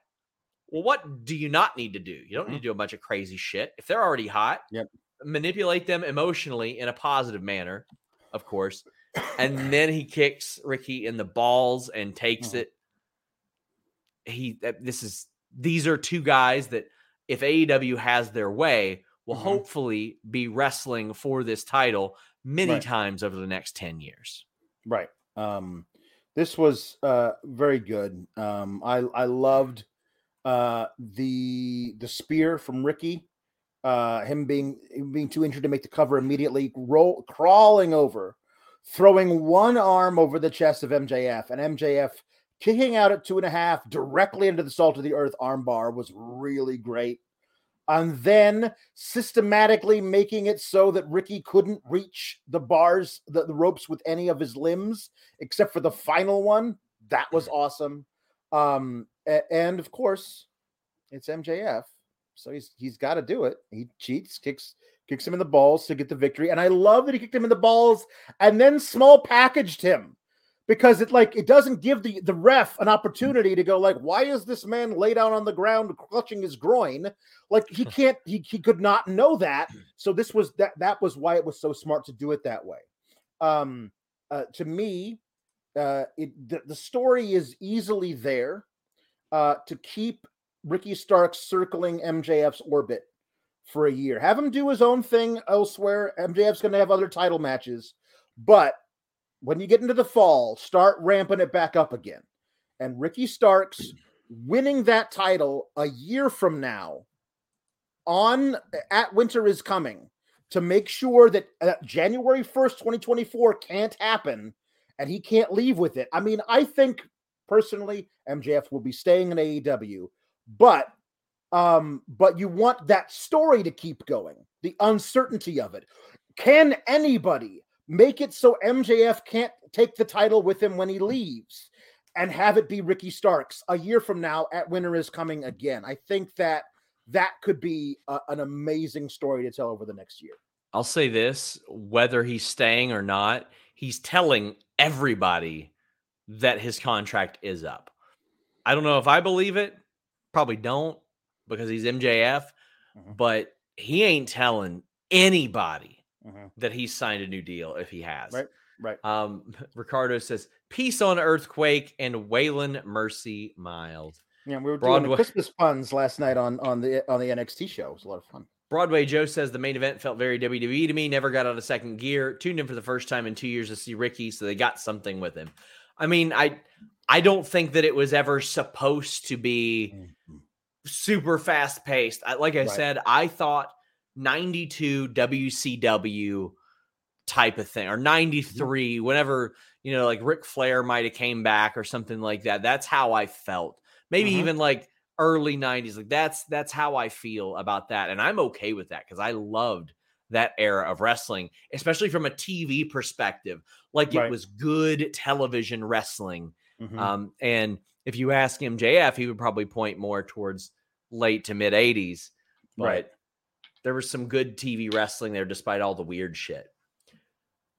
A: well, what do you not need to do? You don't need to do a bunch of crazy shit. If they're already hot,
B: Yep.
A: manipulate them emotionally in a positive manner, of course. [COUGHS] And then he kicks Ricky in the balls and takes
B: Mhm.
A: it. He uh, this is these are two guys that if AEW has their way will
B: Mhm.
A: hopefully be wrestling for this title many
B: Right.
A: times over the next 10 years.
B: Right. Um, this was uh, very good. Um, I I loved uh, the the spear from Ricky. Uh, him being him being too injured to make the cover immediately, roll crawling over, throwing one arm over the chest of MJF, and MJF kicking out at two and a half directly into the salt of the earth armbar was really great. And then systematically making it so that Ricky couldn't reach the bars, the, the ropes with any of his limbs, except for the final one. That was awesome. Um, and of course, it's MJF, so he's he's got to do it. He cheats, kicks kicks him in the balls to get the victory, and I love that he kicked him in the balls and then small packaged him because it like it doesn't give the the ref an opportunity to go like, why is this man laid out on the ground clutching his groin? Like he [LAUGHS] can't, he he could not know that. So this was that that was why it was so smart to do it that way. Um, uh, to me, uh, it the, the story is easily there uh, to keep Ricky Stark circling MJF's orbit for a year. Have him do his own thing elsewhere. MJF's going to have other title matches, but when you get into the fall, start ramping it back up again. And Ricky Starks winning that title a year from now on at Winter is Coming to make sure that uh, January 1st, 2024 can't happen and he can't leave with it. I mean, I think personally MJF will be staying in AEW, but um but you want that story to keep going. The uncertainty of it. Can anybody make it so MJF can't take the title with him when he leaves and have it be Ricky Starks a year from now at Winter is Coming again? I think that that could be a, an amazing story to tell over the next year.
A: I'll say this whether he's staying or not, he's telling everybody that his contract is up. I don't know if I believe it, probably don't because he's MJF,
B: Mhm.
A: but he ain't telling anybody
B: Mhm.
A: that he's signed a new deal if he has.
B: Right. Right.
A: Um, [LAUGHS] Ricardo says, Peace on Earthquake and Waylon Mercy Mild.
B: Yeah, we were doing the Christmas puns last night on on the on the NXT show. It was a lot of fun.
A: Broadway Joe says the main event felt very WWE to me. Never got out of second gear. Tuned in for the first time in two years to see Ricky, so they got something with him. I mean, I I don't think that it was ever supposed to be super fast paced. Like I
B: Right.
A: said, I thought 92 WCW type of thing or 93 whenever you know like Ric Flair might have came back or something like that that's how I felt maybe
B: Mhm.
A: even like early 90s like that's that's how I feel about that and I'm okay with that cuz I loved that era of wrestling especially from a TV perspective like
B: Right.
A: it was good television wrestling
B: Mhm.
A: um, and if you ask MJF, he would probably point more towards late to mid 80s. But
B: Right.
A: there was some good TV wrestling there despite all the weird shit.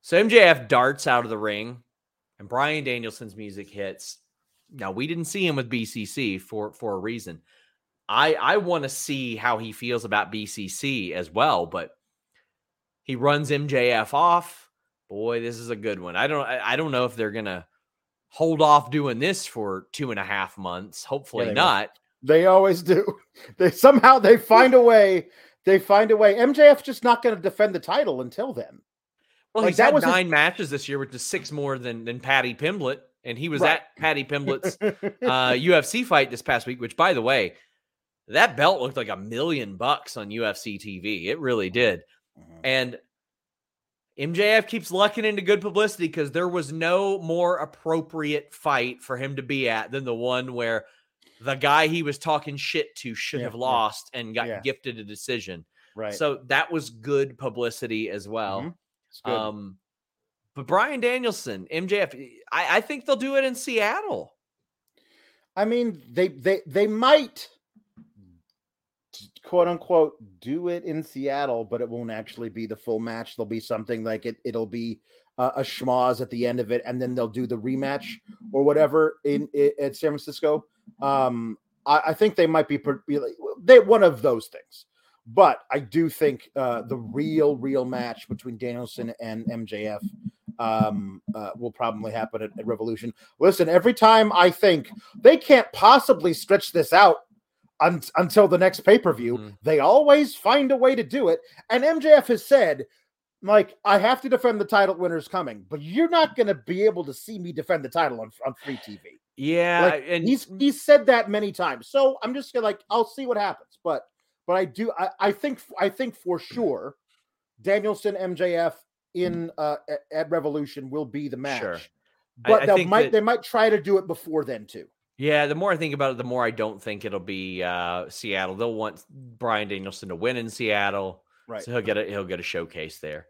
A: So MJF darts out of the ring and Bryan Danielson's music hits. Now we didn't see him with BCC for for a reason. I I want to see how he feels about BCC as well, but he runs MJF off. Boy, this is a good one. I don't I, don't know if they're gonna hold off doing this for two and a half months. Hopefully
B: they will.
A: not.
B: They always do. [LAUGHS] They somehow they [LAUGHS] find a way. They find a way. MJF's just not going to defend the title until then.
A: Well,
B: Like,
A: he's
B: that
A: had
B: his-
A: nine matches this year, which is six more than than Paddy Pimblett, and he was
B: Right.
A: at Paddy Pimblett's [LAUGHS] uh, UFC fight this past week. Which, by the way, that belt looked like a million bucks on UFC TV. It really did.
B: Mhm.
A: And MJF keeps lucking into good publicity because there was no more appropriate fight for him to be at than the one where the guy he was talking shit to should
B: Yeah,
A: have
B: yeah.
A: lost and got
B: Yeah.
A: gifted a decision.
B: right.
A: So that was good publicity as well.
B: Mhm.
A: Um, but Bryan Danielson, MJF, I, I think they'll do it in Seattle.
B: I mean, they they they might quote unquote do it in Seattle, but it won't actually be the full match. There'll be something like it. It'll be a schmoz at the end of it, and then they'll do the rematch or whatever in, in at San Francisco. Um, I, I think they might be, they one of those things. But I do think uh, the real, real match between Danielson and MJF um, uh, will probably happen at, at Revolution. Listen, every time I think they can't possibly stretch this out un- until the next pay per view,
A: Mhm.
B: they always find a way to do it. And MJF has said, like, I have to defend the title winners coming, but you're not going to be able to see me defend the title on, on free TV.
A: Yeah,
B: Like,
A: and
B: he's he's said that many times. So I'm just gonna like I'll see what happens. But but I do I, I think I think for sure Danielson MJF in uh at, at Revolution will be the match.
A: Sure.
B: But
A: I
B: they might
A: that-
B: they might try to do it before then too.
A: Yeah, the more I think about it, the more I don't think it'll be uh, Seattle. They'll want Bryan Danielson to win in Seattle,
B: Right.
A: so he'll get a he'll get a showcase there.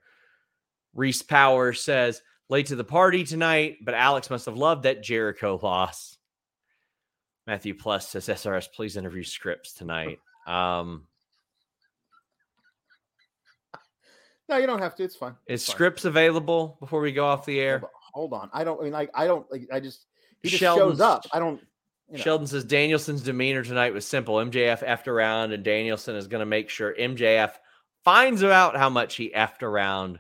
A: Reese Power says late to the party tonight, but Alex must have loved that Jericho [LAUGHS] loss. Matthew Plus says SRS, please interview scripts tonight. [LAUGHS] Um,
B: No, you don't have to. It's fine.
A: is
B: It's fine.
A: scripts available before we go off the air?
B: Hold on, hold on. I don't I mean like I don't like I just he just
A: Sheldon's-
B: shows up. I don't you know.
A: Sheldon says Danielson's demeanor tonight was simple. MJF effed around, and Danielson is going to make sure MJF finds out how much he effed around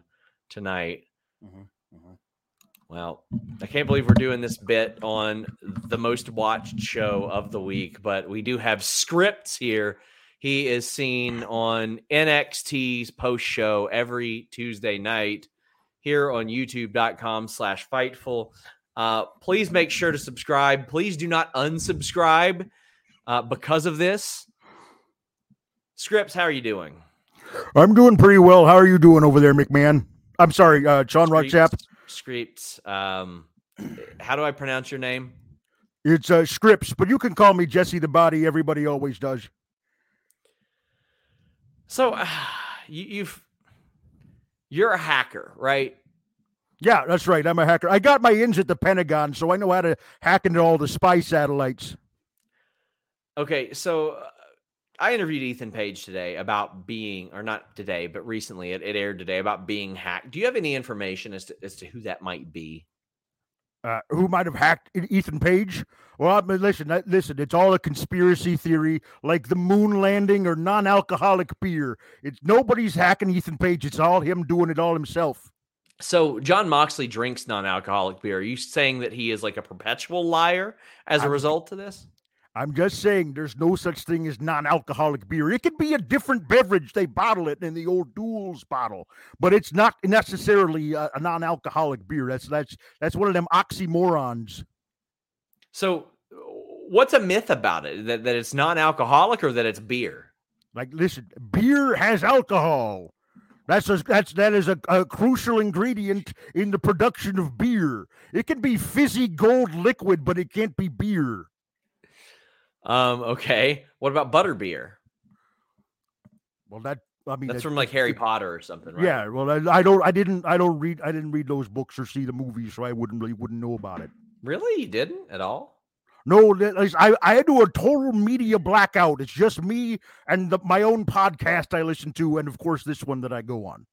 A: tonight.
B: Mhm, mhm.
A: Well, I can't believe we're doing this bit on the most watched show of the week, but we do have scripts here. He is seen on NXT's post show every Tuesday night here on youtube.com slash fightful. Uh, please make sure to subscribe. Please do not unsubscribe uh, because of this. Scripts, how are you doing?
F: I'm doing pretty well. How are you doing over there, McMahon? I'm sorry, uh, Sean Ross Sapp.
A: Scripts. Um, [CLEARS THROAT] how do I pronounce your name?
F: It's uh, Scripps, but you can call me Jesse the Body. Everybody always does.
A: So uh, [SIGHS] you, you've you're a hacker, right?
F: Yeah, that's right. I'm a hacker. I got my ins at the Pentagon, so I know how to hack into all the spy satellites.
A: Okay, so uh, I interviewed Ethan Page today about being, or not today, but recently it, it aired today about being hacked. Do you have any information as to as to who that might be?
F: Uh, who might have hacked Ethan Page? Well, I mean, listen, uh, listen. It's all a conspiracy theory, like the moon landing or non-alcoholic beer. It's nobody's hacking Ethan Page. It's all him doing it all himself.
A: So Jon Moxley drinks non-alcoholic beer. Are you saying that he is like a perpetual liar as a
F: I'm-
A: result of this?
F: I'm just saying there's no such thing as non-alcoholic beer. It could be a different beverage. They bottle it in the O'Doul's bottle, but it's not necessarily a, a non-alcoholic beer. That's that's that's one of them oxymorons.
A: So what's a myth about it? That that it's non-alcoholic or that it's beer?
F: Like, listen, beer has alcohol. That's a, that's that is a, a crucial ingredient in the production of beer. It can be fizzy gold liquid, but it can't be beer.
A: Um, okay. What about butter beer?
F: Well, that I mean
A: That's
F: that-
A: from like Harry Potter or something, right?
F: Yeah, well, I, I don't, I didn't, I don't read, I didn't read those books or see the movies, so I wouldn't really wouldn't know about it.
A: Really? You didn't at all?
F: No, I, I had to do a total media blackout. It's just me and the, my own podcast I listen to, and of course this one that I go on.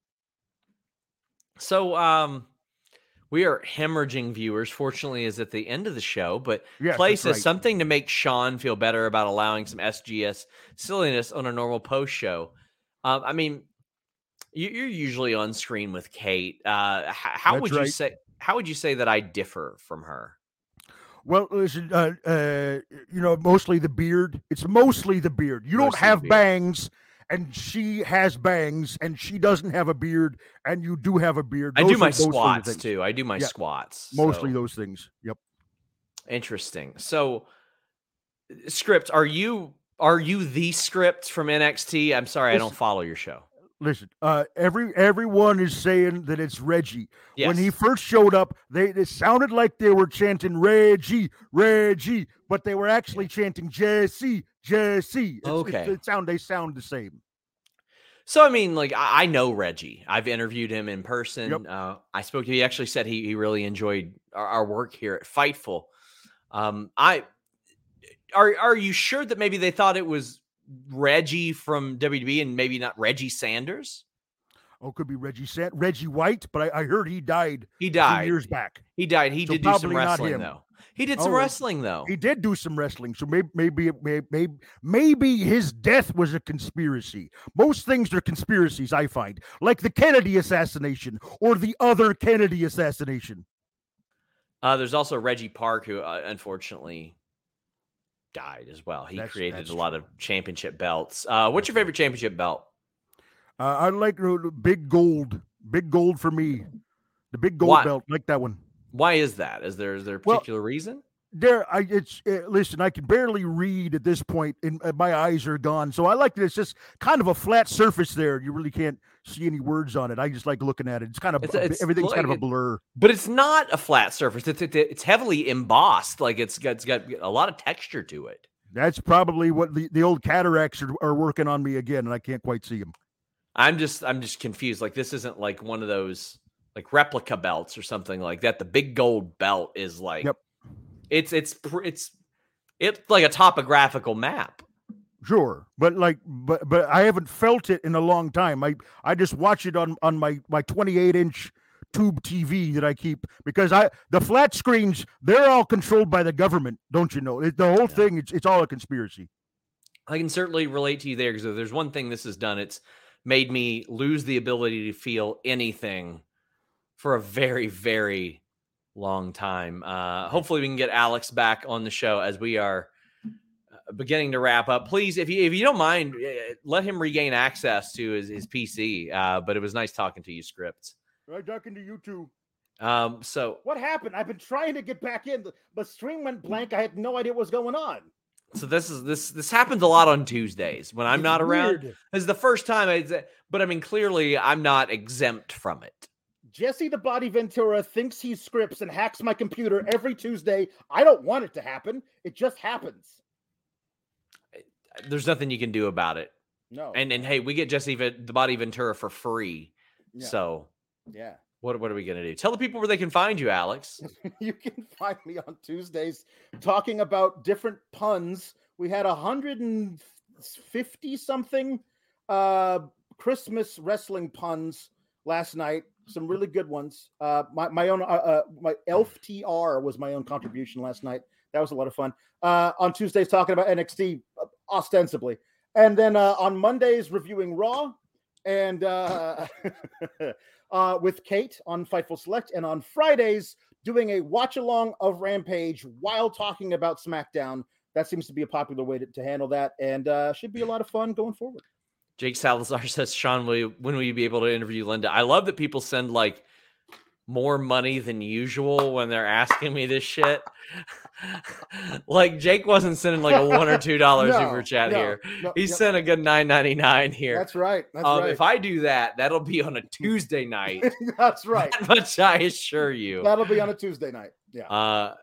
A: So um we are hemorrhaging viewers. Fortunately, is at the end of the show, but
F: Yes, that's
A: says
F: right.
A: something to make Sean feel better about allowing some SGS silliness on a normal post show. Um, I mean, you, you're usually on screen with Kate. Uh, how
F: That's
A: would you say? How would you say that I differ from her?
F: Well, listen, uh, uh, you know, mostly the beard. It's mostly the beard. You don't have bangs, and she has bangs, and she doesn't have a beard, and you do have a beard.
A: I do my
F: those
A: squats too. I do my
F: Yeah,
A: squats.
F: Mostly
A: so-
F: those things. Yep.
A: Interesting. So, script. Are you are you the script from NXT? I'm sorry, I don't follow your show.
F: Listen, uh, every everyone is saying that it's Reggie.
A: Yes.
F: When he first showed up, they it sounded like they were chanting Reggie, Reggie, but they were actually chanting Jesse, Jesse. It's-
A: Okay.
F: it sound they sound the same.
A: So I mean, like I, I know Reggie. I've interviewed him in person.
F: Yep.
A: Uh, I spoke. He actually said he he really enjoyed our, our work here at Fightful. Um, I are are you sure that maybe they thought it was Reggie from WB and maybe not Reggie Sanders?
F: Oh, could be Reggie Sant, Reggie White, but I, I heard he died.
A: He
F: two
A: died
F: years back.
A: He died. He
F: So
A: did do some wrestling though. He did some
F: Oh,
A: wrestling though.
F: He did do some wrestling, so maybe maybe maybe maybe his death was a conspiracy. Most things are conspiracies, I find, like the Kennedy assassination or the other Kennedy assassination.
A: Uh, there's also Reggie Park, who uh, unfortunately died as well. He
F: That's-
A: created
F: that's
A: a lot of championship belts. Uh, what's your favorite championship belt?
F: Uh, I like big gold, big gold for me. The big gold
A: Why-
F: belt, like that one.
A: Why is that? Is there is there a
F: Well,
A: particular reason?
F: There, I it's uh, listen. I can barely read at this point, and uh, my eyes are gone. So I like that it's just kind of a flat surface there. You really can't see any words on it. I just like looking at it. It's kind of
A: It's- it's
F: everything's kind of a blur.
A: But it's not a flat surface. It's it's, it's heavily embossed. Like it's got it's got a lot of texture to it.
F: That's probably what the, the old cataracts are, are working on me again, and I can't quite see them.
A: I'm just I'm just confused. Like this isn't like one of those like replica belts or something like that. The big gold belt is like
F: Yep.
A: It's it's it's it's like a topographical map.
F: Sure, but like, but but I haven't felt it in a long time. I I just watch it on on my my 28 inch tube TV that I keep because I the flat screens they're all controlled by the government, don't you know? It, the whole thing it's it's all a conspiracy.
A: I can certainly relate to you there because if there's one thing this has done, it's made me lose the ability to feel anything for a very, very long time. Uh, hopefully, we can get Alex back on the show as we are uh, beginning to wrap up. Please, if you if you don't mind, uh, let him regain access to his, his PC. Uh, but it was nice talking to you, Scripts.
F: Right, talking to you too.
A: Um, so
B: What happened? I've been trying to get back in, but stream went blank. I had no idea what was going on.
A: so this is this this happens a lot on Tuesdays when I'm
B: It's
A: not around.
B: weird.
A: This is the first time I, but I mean, clearly I'm not exempt from it.
B: Jesse the Body Ventura thinks he scripts and hacks my computer every Tuesday. I don't want it to happen. It just happens.
A: There's nothing you can do about it.
B: No.
A: And and hey, we get Jesse the Body Ventura for free.
B: Yeah.
A: So
B: yeah.
A: what what are we gonna do? Tell the people where they can find you, Alex. [LAUGHS]
B: you can find me on Tuesdays talking about different puns. We had a hundred and fifty something uh Christmas wrestling puns last night. Some really good ones. Uh my, my own uh, uh my Elf TR was my own contribution last night. That was a lot of fun. Uh on Tuesdays talking about NXT uh, ostensibly. And then uh on Mondays reviewing Raw and uh [LAUGHS] uh, with Kate on Fightful Select, and on Fridays doing a watch along of Rampage while talking about SmackDown. That seems to be a popular way to, to handle that, and uh, should be a lot of fun going forward.
A: Jake Salazar [LAUGHS] says, Sean, will you, when will you be able to interview Linda? I love that people send like more money than usual when they're asking me this shit. [LAUGHS] like Jake wasn't sending like a one or two [LAUGHS] dollars
B: No,
A: super chat
B: no,
A: here.
B: no,
A: He
B: yep.
A: sent a good nine ninety nine here.
B: That's right. That's
A: um,
B: right.
A: If I do that, that'll be on a Tuesday night.
B: That's right.
A: That much I assure you.
B: That'll be on a Tuesday night. Yeah.
A: Uh,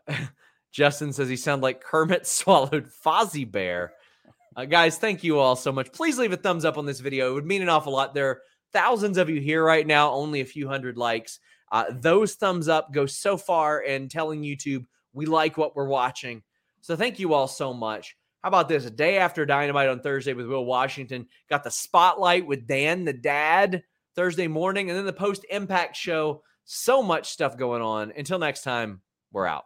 A: Justin says he sounded like Kermit swallowed Fozzie Bear. Uh, guys, thank you all so much. Please leave a thumbs up on this video. It would mean an awful lot. There are thousands of you here right now, only a few hundred likes. Uh, those thumbs up go so far in telling YouTube we like what we're watching. So thank you all so much. How about this? A day after Dynamite on Thursday with Will Washington, got the spotlight with Dan the dad Thursday morning, and then the post impact show. So much stuff going on. Until next time, we're out.